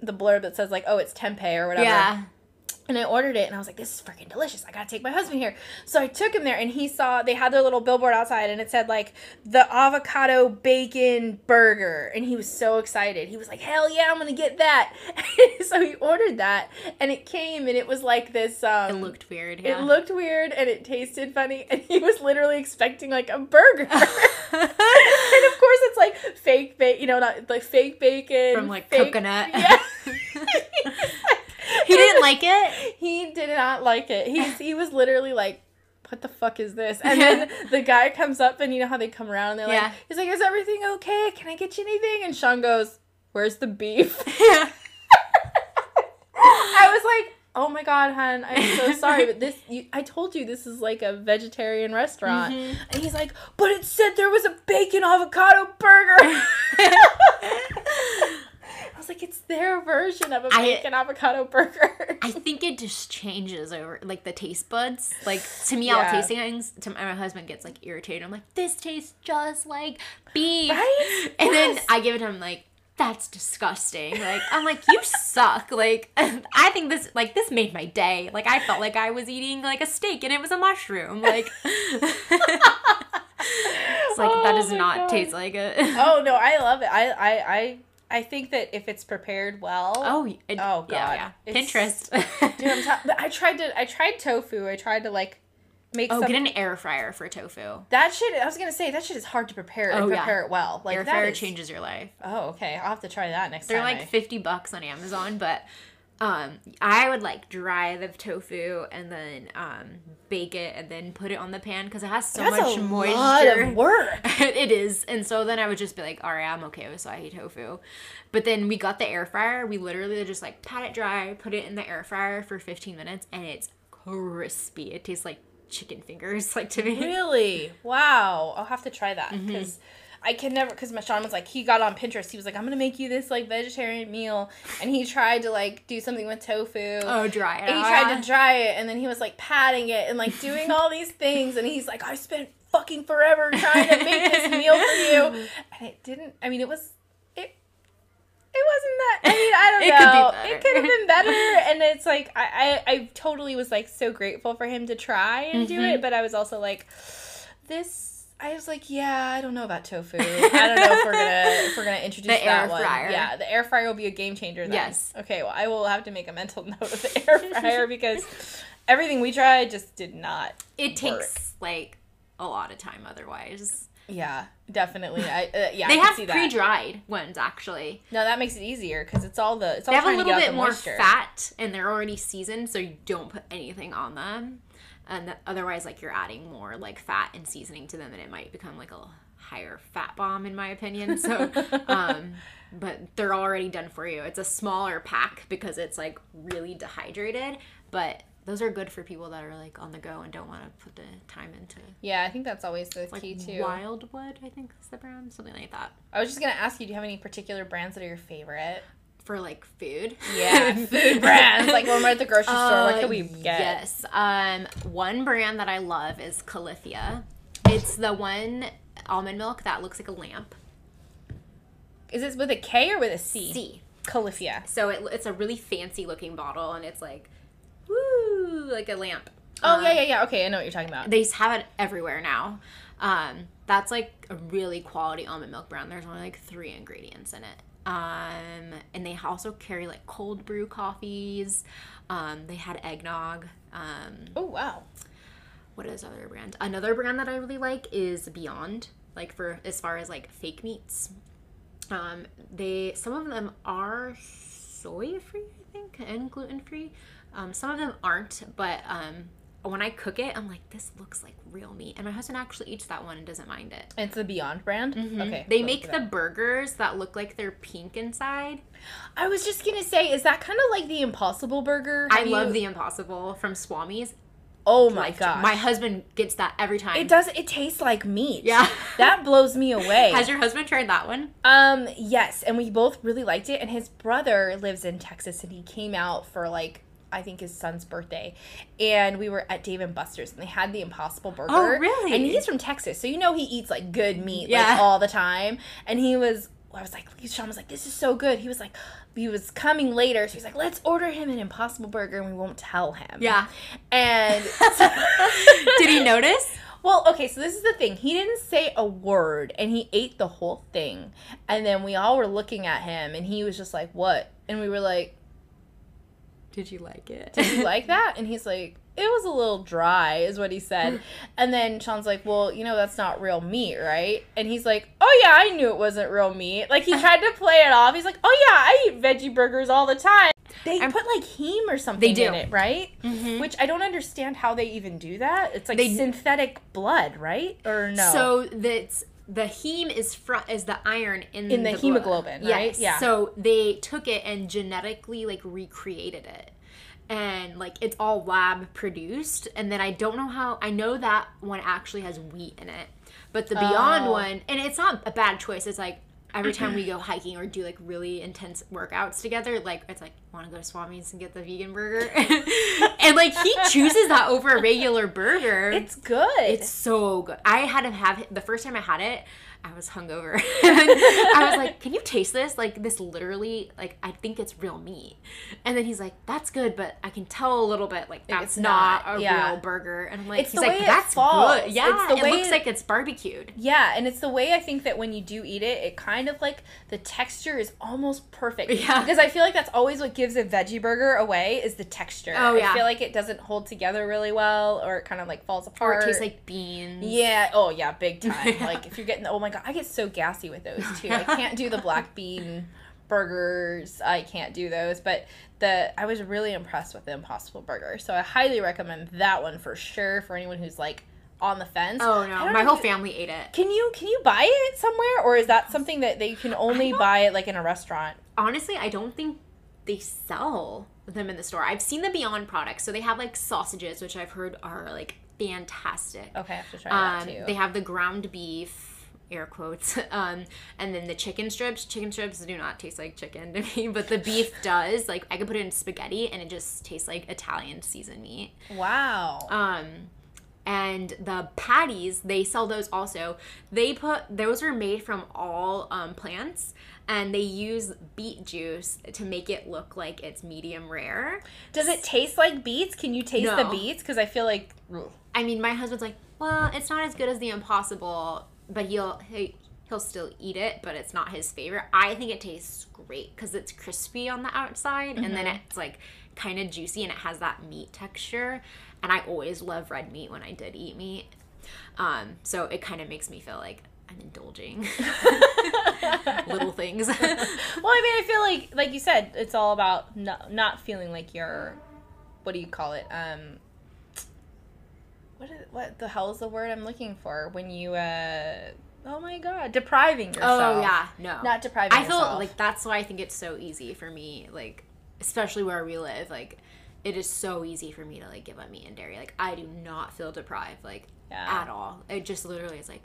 the blurb that says like, "Oh, it's tempeh or whatever." yeah And I ordered it and I was like, this is freaking delicious. I gotta take my husband here. So I took him there and he saw they had their little billboard outside and it said like the avocado bacon burger. And he was so excited. He was like, hell yeah, I'm gonna get that. so he ordered that and it came and it was like this um it looked weird yeah it looked weird and it tasted funny and he was literally expecting like a burger. and of course it's like fake bacon, you know, not like fake bacon from like fake- coconut Yeah. He didn't like it He did not like it. He he was literally like, "What the fuck is this?" And then the guy comes up, and you know how they come around. And they're Yeah. like, "He's like, is everything okay? Can I get you anything?" And Sean goes, "Where's the beef?" Yeah. I was like, "Oh my god, hon, I'm so sorry, but this you, I told you this is like a vegetarian restaurant." Mm-hmm. And he's like, "But it said there was a bacon avocado burger." I was like, "It's their version of a I- bacon avocado burger." I think it just changes over like the taste buds. Like to me, I'll taste things. To my, husband gets like irritated. I'm like, this tastes just like beef. Right? And then I give it to him like, that's disgusting. Like I'm like, you suck. Like I think this like this made my day. Like I felt like I was eating like a steak and it was a mushroom. Like it's like that Oh does not God. taste like it. oh no, I love it. I I I I think that if it's prepared well. Oh, it, Oh, yeah, God. yeah. It's- Pinterest. Dude, I'm t- I tried to I tried tofu. I tried to like make Oh, some. get an air fryer for tofu. that shit. I was gonna say that shit is hard to prepare oh, and Oh, yeah. prepare it well. Like air that fryer is- changes your life. Oh, okay. I'll have to try that next time. They're like I- 50 bucks on Amazon, but um I would like dry the tofu and then um bake it and then put it on the pan because it has so That's much a moisture. lot of work. it is. And so then I would just be like, all right, I'm okay with Swahi tofu. But then we got the air fryer. We literally just like pat it dry, put it in the air fryer for 15 minutes, and it's crispy. It tastes like chicken fingers, like to me. Really? Wow. I'll have to try that Mm-hmm. I can never. Because Sean was like, he got on Pinterest. He was like, I'm gonna make you this like vegetarian meal, and he tried to like do something with tofu. Oh, dry it And he tried to dry it, and then he was like patting it and like doing all these things, and he's like, I spent fucking forever trying to make this meal for you, and it didn't. I mean, it was it. It wasn't that. I mean, I don't It could be know. It could have been better, and it's like I, I, I totally was like so grateful for him to try and do Mm-hmm. it, but I was also like, this. I was like, yeah, I don't know about tofu. I don't know if we're gonna if we're gonna introduce The that air one. fryer. Yeah, the air fryer will be a game changer. Then. Yes. Okay. Well, I will have to make a mental note of the air fryer because everything we tried just did not. It takes like a lot of time otherwise. Yeah, definitely. I uh, yeah. They I have see that. pre-dried ones actually. No, that makes it easier because it's all the it's all They have a little bit more moisture. fat and they're already seasoned, so you don't put anything on them. And th- otherwise, like you're adding more like fat and seasoning to them, and it might become like a higher fat bomb, in my opinion. So, um, but they're already done for you. It's a smaller pack because it's like really dehydrated, but those are good for people that are like on the go and don't want to put the time into Yeah, I think that's always the like key too. Wildwood. I think is the brand, something like that I was just gonna ask you, do you have any particular brands that are your favorite? For like food. Yeah, food brands. Like when we're at the grocery store, what Uh, can we get? Yes. Um, one brand that I love is Califia. It's the one almond milk that looks like a lamp. Is this with a K or with a C? C. Califia. So it, it's a really fancy looking bottle, and it's like, woo, like a lamp. Oh Um, yeah, yeah, yeah. Okay, I know what you're talking about. They have it everywhere now. Um, that's like a really quality almond milk brand. There's only like three ingredients in it. Um, and they also carry like cold brew coffees. Um, they had eggnog. Um, Oh wow. what is other brand? Another brand that I really like is Beyond. Like for as far as like fake meats, um, they some of them are soy free, I think, and gluten free. Um, some of them aren't, but um, when I cook it, I'm like, this looks like real meat, and my husband actually eats that one and doesn't mind it. It's the Beyond brand. Okay. They make the burgers that look like they're pink inside. I was just gonna say, is that kind of like the Impossible Burger? I Have love the Impossible from Swami's. Oh my god. My husband gets that every time. It does. It tastes like meat. Yeah. That blows me away. Has your husband tried that one? Um, yes, and we both really liked it. And his brother lives in Texas, and he came out for like I think his son's birthday, and we were at Dave and Buster's, and they had the Impossible oh, Burger. Oh, really? And he's from Texas, so you know he eats like good meat Yeah. like all the time. And he was, I was like, Sean was like, this is so good. He was like, he was coming later, so he's like, let's order him an Impossible Burger, and we won't tell him. Yeah. And Did he notice? well, okay, so this is the thing. He didn't say a word and he ate the whole thing. And then we all were looking at him and he was just like, "What?" And we were like, Did you like it? "Did you like that?" And he's like, "It was a little dry," is what he said. And then Sean's like, "Well, you know that's not real meat, right?" And he's like, "Oh yeah, I knew it wasn't real meat." Like he tried to play it off. He's like, "Oh yeah, I eat veggie burgers all the time." They I'm- put like heme or something They do. in it, right? Mhm. Which I don't understand how they even do that. It's like They- synthetic blood, right? Or no? So that's the heme is front is the iron in In the blood. hemoglobin, right? Yes. Yeah. So they took it and genetically like recreated it. And like it's all lab produced and then I don't know how I know that one actually has wheat in it. But the Beyond Oh. one and it's not a bad choice. It's like every time we go hiking or do like really intense workouts together, like it's like want to go to Swami's and get the vegan burger, and like he chooses that over a regular burger. It's good. It's so good. I had to have it the first time I had it. I was hungover. I was like, "Can you taste this? Like this literally like I think it's real meat." And then he's like, "That's good, but I can tell a little bit like that's it's not, not, a yeah. real burger." And I'm like, It's he's like, "That's falls. good. Yeah, It's the it way looks it- like it's barbecued." Yeah, and it's the way I think that when you do eat it, it kind of like the texture is almost perfect. Yeah. Because I feel like that's always what gives a veggie burger away is the texture. Oh, yeah. I feel like it doesn't hold together really well or it kind of like falls apart. Or it tastes like beans. Yeah. Oh yeah, big time. Yeah. Like if you're getting oh my god, I get so gassy with those too. I can't do the black bean burgers. I can't do those, but the I was really impressed with the Impossible Burger. So I highly recommend that one for sure for anyone who's like on the fence. Oh no, my whole you- family ate it. Can you can you buy it somewhere or is that something that they can only buy it like in a restaurant? honestly, I don't think they sell them in the store. I've seen the Beyond products, so they have like sausages, which I've heard are like fantastic. Okay, I have to try Um, that too. they have the ground beef, air quotes, um, and then the chicken strips. Chicken strips do not taste like chicken to me, but the beef does. Like I could put it in spaghetti, and it just tastes like Italian seasoned meat. wow. Um, and the patties, they sell those also. They put those are made from all um, plants, and they use beet juice to make it look like it's medium rare. Does it taste like beets? Can you taste the beets? Because I feel like I mean, my husband's like, well, it's not as good as the Impossible, but he'll he, he'll still eat it, but it's not his favorite. I think it tastes great because it's crispy on the outside, and then it's like kind of juicy, and it has that meat texture. And I always love red meat when I did eat meat, um, so it kind of makes me feel like I'm indulging little things. Well, I mean, I feel like, like you said, it's all about not, not feeling like you're, what do you call it? Um, what is, what the hell is the word I'm looking for when you, uh, oh my god, depriving yourself. oh yeah, no, Not depriving I feel like that's why I think it's so easy for me, like especially where we live, like it is so easy for me to like give up meat and dairy. Like I do not feel deprived, like Yeah. at all. It just literally is like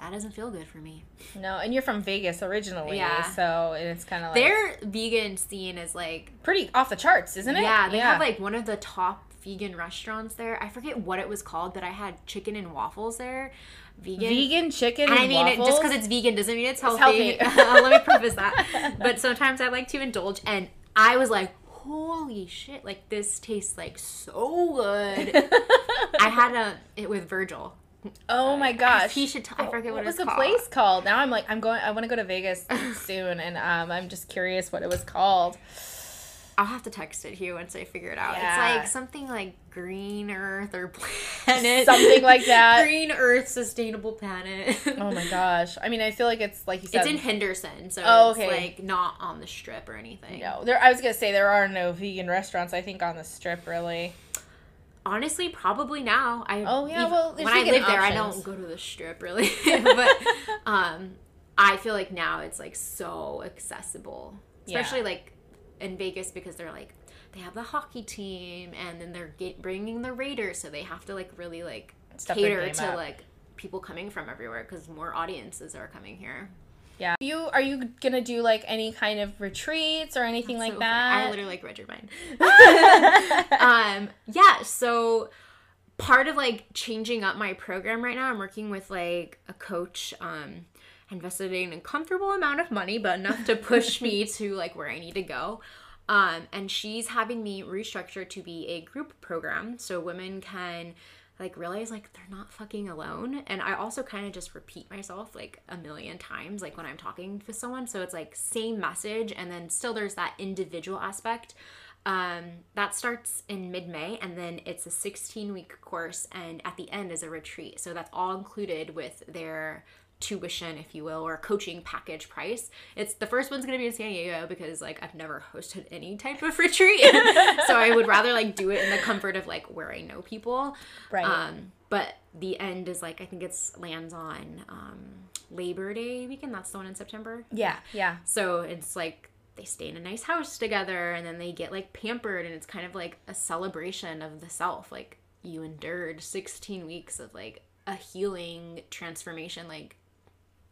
that doesn't feel good for me. No, and you're from Vegas originally, Yeah. so it's kind of like Their vegan scene is like pretty off the charts, isn't it? yeah, they have like one of the top vegan restaurants there. I forget what it was called, but I had chicken and waffles there. Vegan. vegan chicken. And I mean, it, just because it's vegan doesn't mean it's healthy. healthy. Let me preface that. But sometimes I like to indulge, and I was like, "Holy shit! Like this tastes like so good." I had a it with Virgil. oh my gosh, He should. T- I forget what, was it's the called. place called? Now I'm like, I'm going. I want to go to Vegas soon, and um, I'm just curious what it was called. I'll have to text it to you once I figure it out. Yeah. It's like something like Green Earth or Planet, Something like that. Green Earth Sustainable Planet. Oh my gosh. I mean, I feel like it's like you said. It's in Henderson, so Oh, it's okay. like not on the strip or anything. no, there. I was gonna say there are no vegan restaurants. I think on the strip, really. Honestly, probably now. I Oh, yeah, well, when I live there, I don't go to the strip really, but um, I feel like now it's like so accessible, Yeah. especially like in Vegas because they're like they have the hockey team and then they're get, bringing the Raiders, so they have to like really like Step cater to up. like people coming from everywhere because more audiences are coming here. Yeah. You are you gonna do like any kind of retreats or anything like So funny. I literally like read your mind. um, yeah, so part of like changing up my program right now, I'm working with like a coach, um, invested in a comfortable amount of money, but enough to push me to like where I need to go. Um, and she's having me restructure to be a group program so women can like realize like they're not fucking alone. And i also kind of just repeat myself like a million times like when i'm talking to someone. So it's like same message and then still there's that individual aspect. Um, that starts in mid-may and then it's a 16 week course and at the end is a retreat. So that's all included with their tuition if you will or a coaching package price it's the first one's going to be in san diego because like i've never hosted any type of retreat so i would rather like do it in the comfort of like where i know people Right. um but the end is like i think it's lands on um labor day weekend that's the one in september yeah, yeah. so it's like they stay in a nice house together and then they get like pampered and it's kind of like a celebration of the self. Like you endured 16 weeks of like a healing transformation like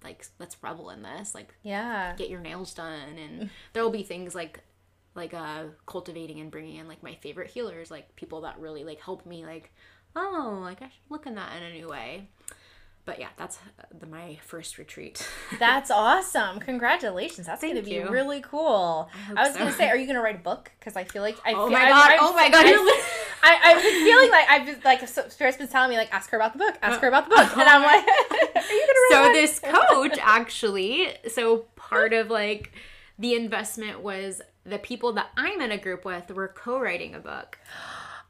like let's revel in this. Like Yeah. get your nails done and there will be things like like uh cultivating and bringing in like my favorite healers like people that really like help me like oh like i should look in that in a new way but yeah, that's the, my first retreat. That's awesome. Congratulations. That's going to be you. really cool. I, hope was so. going to say, are you going to write a book? Because I feel like I Oh feel, my God, I- oh my God, I, I, I've been feeling like I've been like Spirit's been telling me like ask her about the book, ask her about the book, and I'm like, are you gonna write So this coach actually so part of like the investment was the people that i'm in a group with were co-writing a book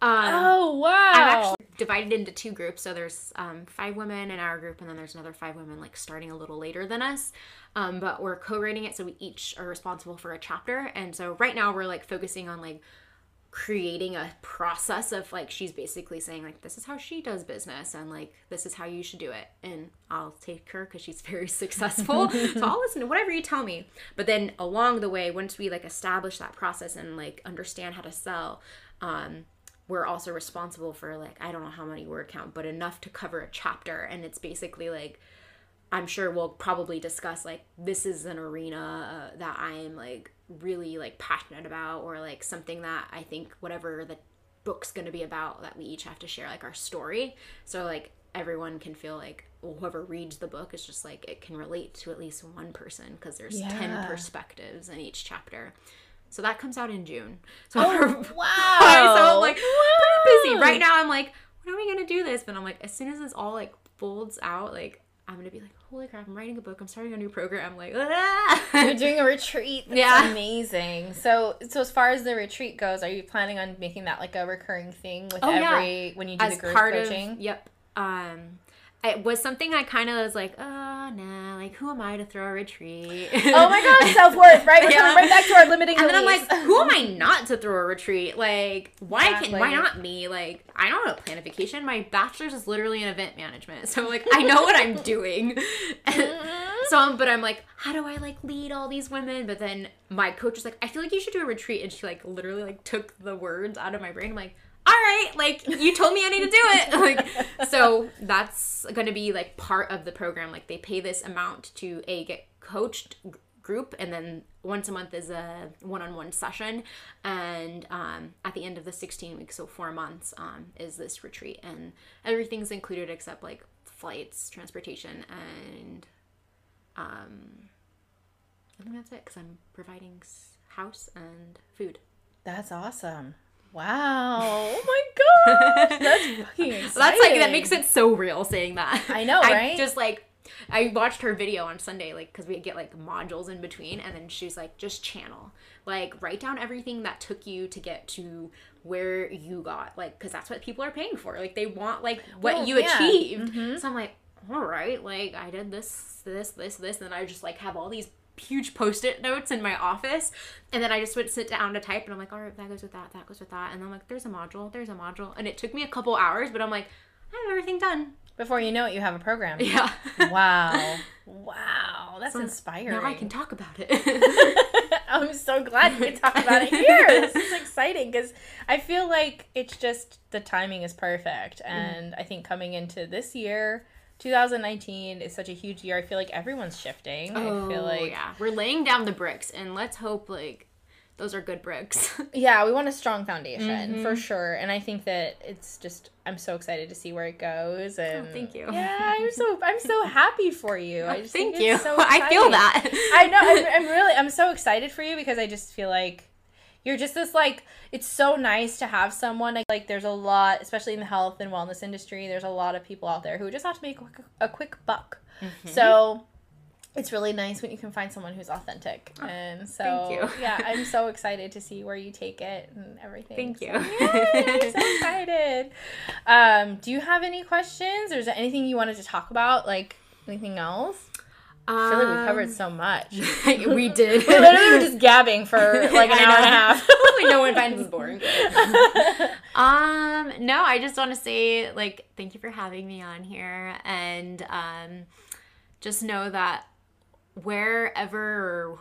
um, Oh wow! i'm actually divided into two groups. So there's um, five women in our group and then there's another five women like starting a little later than us. Um, but we're co-writing it so we each are responsible for a chapter. And so right now we're like focusing on like creating a process of like she's basically saying like this is how she does business and like this is how you should do it. And i'll take her because she's very successful. So i'll listen to whatever you tell me. But then along the way once we like establish that process and like understand how to sell um we're also responsible for like i don't know how many word count but enough to cover a chapter. And it's basically like I'm sure we'll probably discuss like this is an arena uh, that I am like really like passionate about or like something that I think whatever the book's going to be about that we each have to share like our story. So like everyone can feel like whoever reads the book is just like it can relate to at least one person because there's 10 perspectives in each chapter so that comes out in June so Oh, wow! so I'm like pretty busy right now. I'm like, when are we gonna do this? But I'm like, as soon as this all like folds out, like I'm gonna be like, holy crap! I'm writing a book. I'm starting a new program. I'm Like, ah! You're doing a retreat. That's Yeah. amazing. So, so as far as the retreat goes, are you planning on making that like a recurring thing with Oh, yeah. every when you do as the group part coaching? of yep. Um, it was something I kind of was like, oh nah, like who am I to throw a retreat? oh my god, self worth, right? We're Yeah. coming right back to our limiting And then I'm like, who am I not to throw a retreat? Like, why can why not me? Like, I don't know to plan a vacation. My bachelor's is literally in event management, so like I know what I'm doing. so, um, but I'm like, how do I like lead all these women? But then my coach was like, I feel like you should do a retreat, and she like literally like took the words out of my brain. I'm like. All right, like you told me I need to do it. Like so that's going to be like part of the program. Like they pay this amount to a get coached group and then once a month is a one-on-one session and um, at the end of the 16 weeks so four months um, is this retreat and everything's included except like flights transportation and um, i think that's it because i'm providing house and food That's awesome. Wow. Oh my gosh. That's fucking exciting. that's like that makes it so real saying that I know, right? just like I watched her video on Sunday, like, because we get like modules in between, and then she's like, just channel, like, write down everything that took you to get to where you got, like, because that's what people are paying for. Like, they want like what Well, you yeah. achieved. Mhm. So I'm like, all right, like, I did this, this, this, this, and I just like have all these huge post-it notes in my office and then i just would sit down to type and i'm like all right that goes with that that goes with that and i'm like there's a module there's a module and it took me a couple hours but i'm like i have everything done Before you know it, you have a program. yeah Wow. Wow. That's So inspiring. Now I can talk about it. I'm so glad we talk about it here. This is exciting because I feel like it's just the timing is perfect. Mm-hmm. And I think coming into this year, 2019 is such a huge year. I feel like everyone's shifting. I feel like, Oh, yeah, we're laying down the bricks, and let's hope like those are good bricks. yeah, we want a strong foundation Mm-hmm. for sure. And I think that it's just, I'm so excited to see where it goes. And Oh, thank you. Yeah, I'm so, I'm so happy for you. I just Thank think you. so I feel that. I know. I'm, I'm really. I'm so excited for you because I just feel like you're just this like. It's so nice to have someone like, like. There's a lot, especially in the health and wellness industry. There's a lot of people out there who just have to make a quick, a quick buck. Mm-hmm. So. It's really nice when you can find someone who's authentic, and so Oh, thank you. yeah, I'm so excited to see where you take it and everything. Thank So, you. yay, I'm so excited. Um, do you have any questions, or is there anything you wanted to talk about? Like anything else? I feel like we covered so much. Um, we did. We literally were just gabbing for like an hour and a half. Hopefully, no one finds this boring. um, no, I just want to say like thank you for having me on here, and um, just know that wherever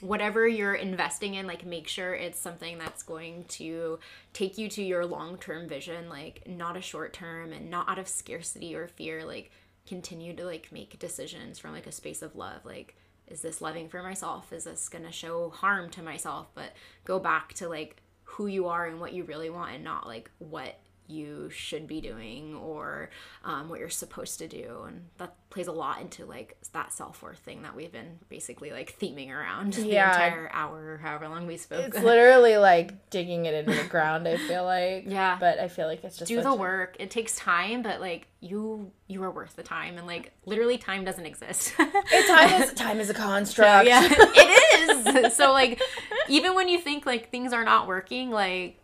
whatever you're investing in like make sure it's something that's going to take you to your long-term vision like not a short term and not out of scarcity or fear like continue to like make decisions from like a space of love like is this loving for myself? Is this going to show harm to myself? But go back to like who you are and what you really want and not like what you should be doing or um, what you're supposed to do and that plays a lot into like that self-worth thing that we've been basically like theming around Yeah. the entire hour or however long we spoke It's literally like digging it into the ground, I feel like. Yeah. But I feel like it's just do the work it takes time but like you you are worth the time and like literally time doesn't exist It's time is time is a construct. yeah it is so like even when you think like things are not working like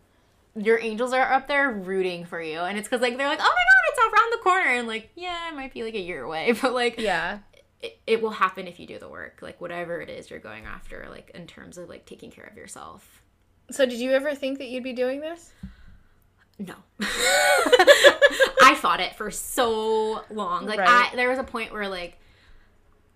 your angels are up there rooting for you. And it's because like they're like oh my god it's around the corner. And like yeah it might be like a year away. But like Yeah. it, it will happen if you do the work. Like whatever it is you're going after like in terms of like taking care of yourself. So did you ever think that you'd be doing this? no. I fought it for so long. Like Right. i there was a point where like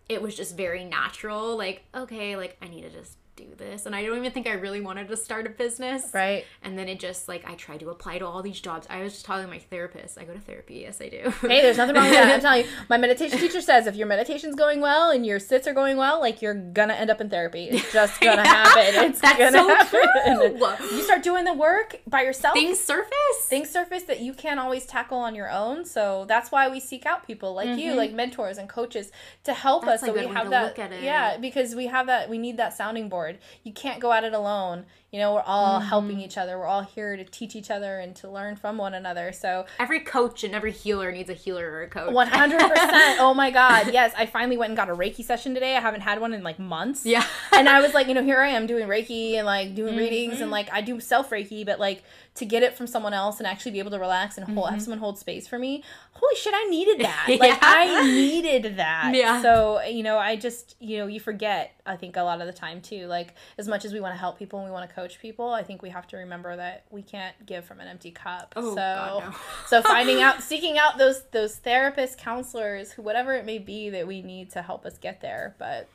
it was just very natural. Like okay like i need to just do this and i don't even think i really wanted to start a business Right. and then it just like i tried to apply to all these jobs i was just telling my therapist i go to therapy yes i do Hey, there's nothing wrong with that. I'm telling you, my meditation teacher says if your meditation's going well and your sits are going well, like you're gonna end up in therapy. It's just gonna Yeah, happen. It's that's gonna so happen. true. You start doing the work by yourself. things surface things surface that you can't always tackle on your own. So that's why we seek out people like you, like mentors and coaches, to help Mm-hmm. That's us. So we have that. look at it. Yeah, because we have that. We need that sounding board. You can't go at it alone. You know, we're all Mm-hmm. helping each other. We're all here to teach each other and to learn from one another. So every coach and every healer needs a healer or a coach one hundred percent. Oh my god, yes! I finally went and got a Reiki session today. I haven't had one in like months. yeah and I was like, you know, here I am doing Reiki and like doing Mm-hmm. readings and like I do self Reiki, but like to get it from someone else and actually be able to relax and hold, have someone hold space for me. Holy shit, I needed that. Like. Yeah. I needed that. Yeah. So you know, I just you know you forget. I think a lot of the time too. Like as much as we want to help people and we want to coach people, I think we have to remember that we can't give from an empty cup. Oh, so God, no. so finding out, seeking out those those therapists, counselors, who whatever it may be that we need to help us get there. But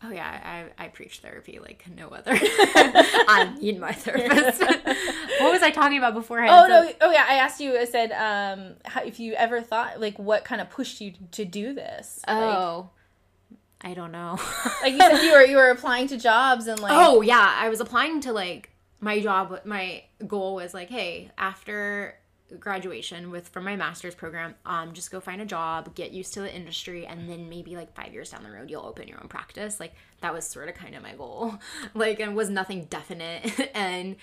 Oh yeah, I, I preach therapy like no other. I need my therapist. what was I talking about beforehand? Oh no! Oh yeah, I asked you. I said, um, how, if you ever thought like what kind of pushed you to do this? Oh, I don't know. like, like you said, you were you were applying to jobs and like oh yeah, I was applying to like my job. My goal was like, hey, after graduation with from my master's program, um, just go find a job, get used to the industry, and then maybe like five years down the road, you'll open your own practice. Like that was sort of kind of my goal. Like it was nothing definite, and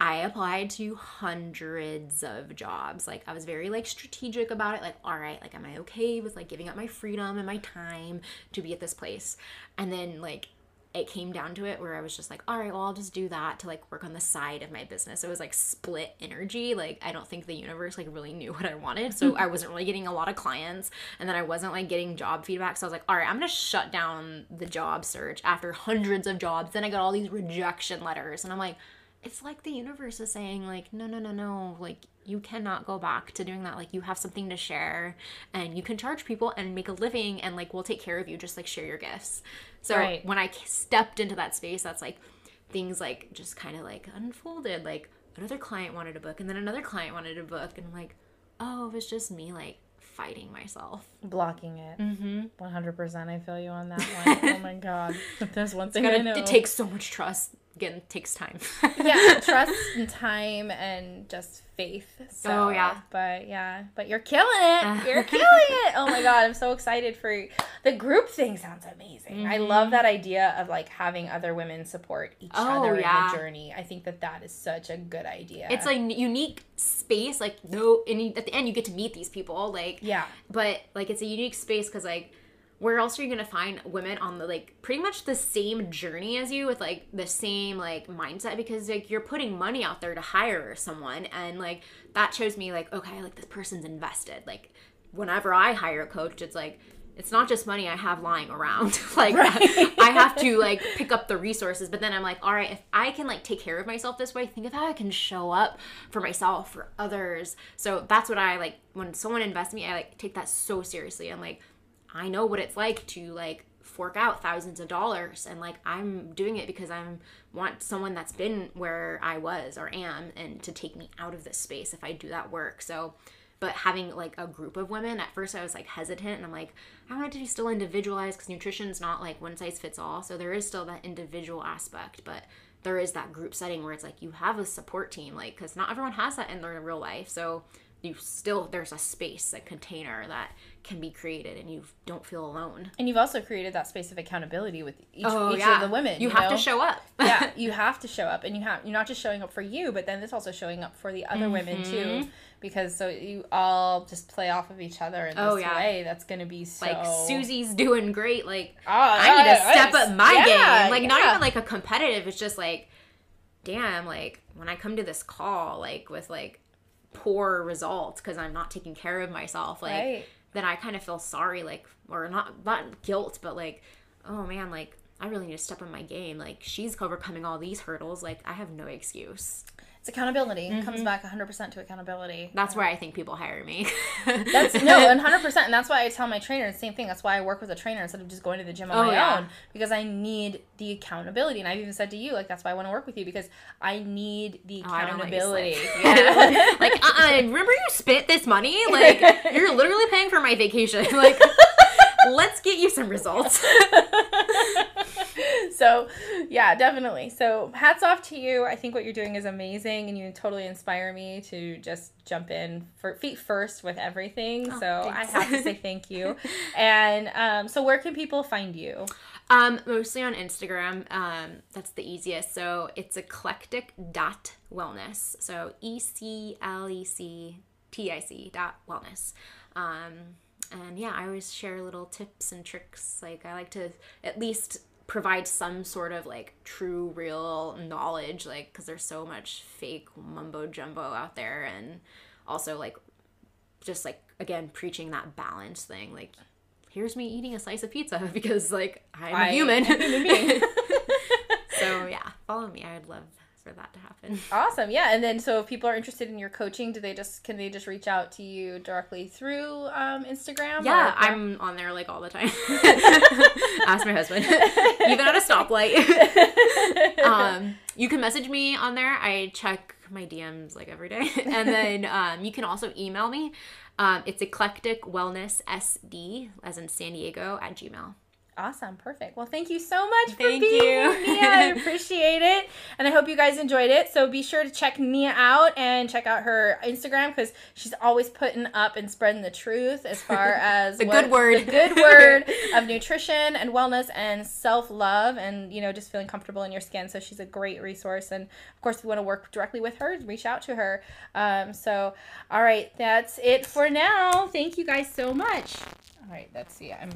I applied to hundreds of jobs. Like I was very like strategic about it. Like, all right, like am I okay with like giving up my freedom and my time to be at this place? And then like it came down to it where I was just like, all right, well, I'll just do that to like work on the side of my business. It was like split energy. Like I don't think the universe like really knew what I wanted. So I wasn't really getting a lot of clients and then I wasn't like getting job feedback. So I was like, all right, I'm going to shut down the job search after hundreds of jobs. Then I got all these rejection letters and I'm like, it's like the universe is saying like no no no no like you cannot go back to doing that like you have something to share and you can charge people and make a living and like we'll take care of you just like share your gifts so Right. when i stepped into that space that's like things like just kind of like unfolded like another client wanted a book and then another client wanted a book and i'm like oh it was just me like fighting myself blocking it. mm-hmm. One hundred percent. I feel you on that one. oh my god, there's one thing I know. it takes so much trust again takes time yeah, trust and time and just faith. So, Oh, yeah. But yeah, but you're killing it. You're killing it. Oh my god, I'm so excited for the group thing. Sounds amazing. I love that idea of like having other women support each Mm-hmm. Oh, other yeah. in the journey. I think that that is such a good idea. it's like unique space like no and at the end you get to meet these people like yeah, but like it's a unique space because like where else are you gonna find women on the like pretty much the same journey as you with like the same like mindset because like you're putting money out there to hire someone and like that shows me like okay like this person's invested like whenever i hire a coach it's like it's not just money I have lying around. like I have to like pick up the resources, but then I'm like, all right, if I can like take care of myself this way, think of how I can show up for myself, for others. So that's what I like when someone invests in me, I like take that so seriously. I'm like, I know what it's like to like fork out thousands of dollars and like I'm doing it because I'm want someone that's been where I was or am and to take me out of this space if I do that work. So but having like a group of women at first i was like hesitant and i'm like i want it to be still individualized because nutrition's not like one size fits all so there is still that individual aspect but there is that group setting where it's like you have a support team, like because not everyone has that in their real life. So you still there's a space, a container that can be created, and you don't feel alone. And you've also created that space of accountability with each, Oh, each yeah. of the women. You, have know? to show up. yeah, you have to show up, and you have you're not just showing up for you, but then it's also showing up for the other women Mm-hmm. too, because so you all just play off of each other in this Oh, yeah. way. That's gonna be so like Susie's doing great. Like Oh, I need to step up my game. Like not even like a competitive. It's just like, damn. Like when I come to this call, like with like poor results because I'm not taking care of myself, like Right. then I kind of feel sorry, like or not not guilt, but like, oh man, like. I really need to step on my game. Like she's overcoming all these hurdles. Like I have no excuse. It's accountability. Mm-hmm. comes back 100% to accountability. That's where I think people hire me. That's no, 100%. And that's why I tell my trainer the same thing. That's why I work with a trainer instead of just going to the gym on Oh, my yeah. own because I need the accountability. And I've even said to you, like, that's why I want to work with you because I need the Oh, accountability. slip. yeah. like, uh, uh remember you spent this money? Like, you're literally paying for my vacation. Like, let's get you some results. so yeah definitely so hats off to you i think what you're doing is amazing and you totally inspire me to just jump in for feet first with everything so i have to say thank you and um, so where can people find you Um, mostly on Instagram. Um, that's the easiest. So it's eclectic dot wellness. So E C L E C T I C dot wellness. Um, and yeah, I always share little tips and tricks. Like I like to at least provide some sort of like true, real knowledge. Like because there's so much fake mumbo jumbo out there, and also like just like again preaching that balance thing. Like here's me eating a slice of pizza because like I'm a I a human being. so yeah, follow me. I would love for that to happen. awesome yeah and then so if people are interested in your coaching do they just can they just reach out to you directly through um, instagram Yeah, or- I'm on there like all the time. Ask my husband, even at a stoplight. um, you can message me on there. I check my DMs like every day, and then um, you can also email me. Um, it's eclectic wellness sd as in San Diego at Gmail. Awesome, perfect. Well, thank you so much for Thank being you. here, Nia. I appreciate it, and I hope you guys enjoyed it. So be sure to check Nia out and check out her Instagram because she's always putting up and spreading the truth as far as The what- good word. the good word of nutrition and wellness and self love, and you know just feeling comfortable in your skin. So she's a great resource, and of course, if you want to work directly with her, reach out to her. Um, so, all right, that's it for now. Thank you guys so much. All right, let's see. I'm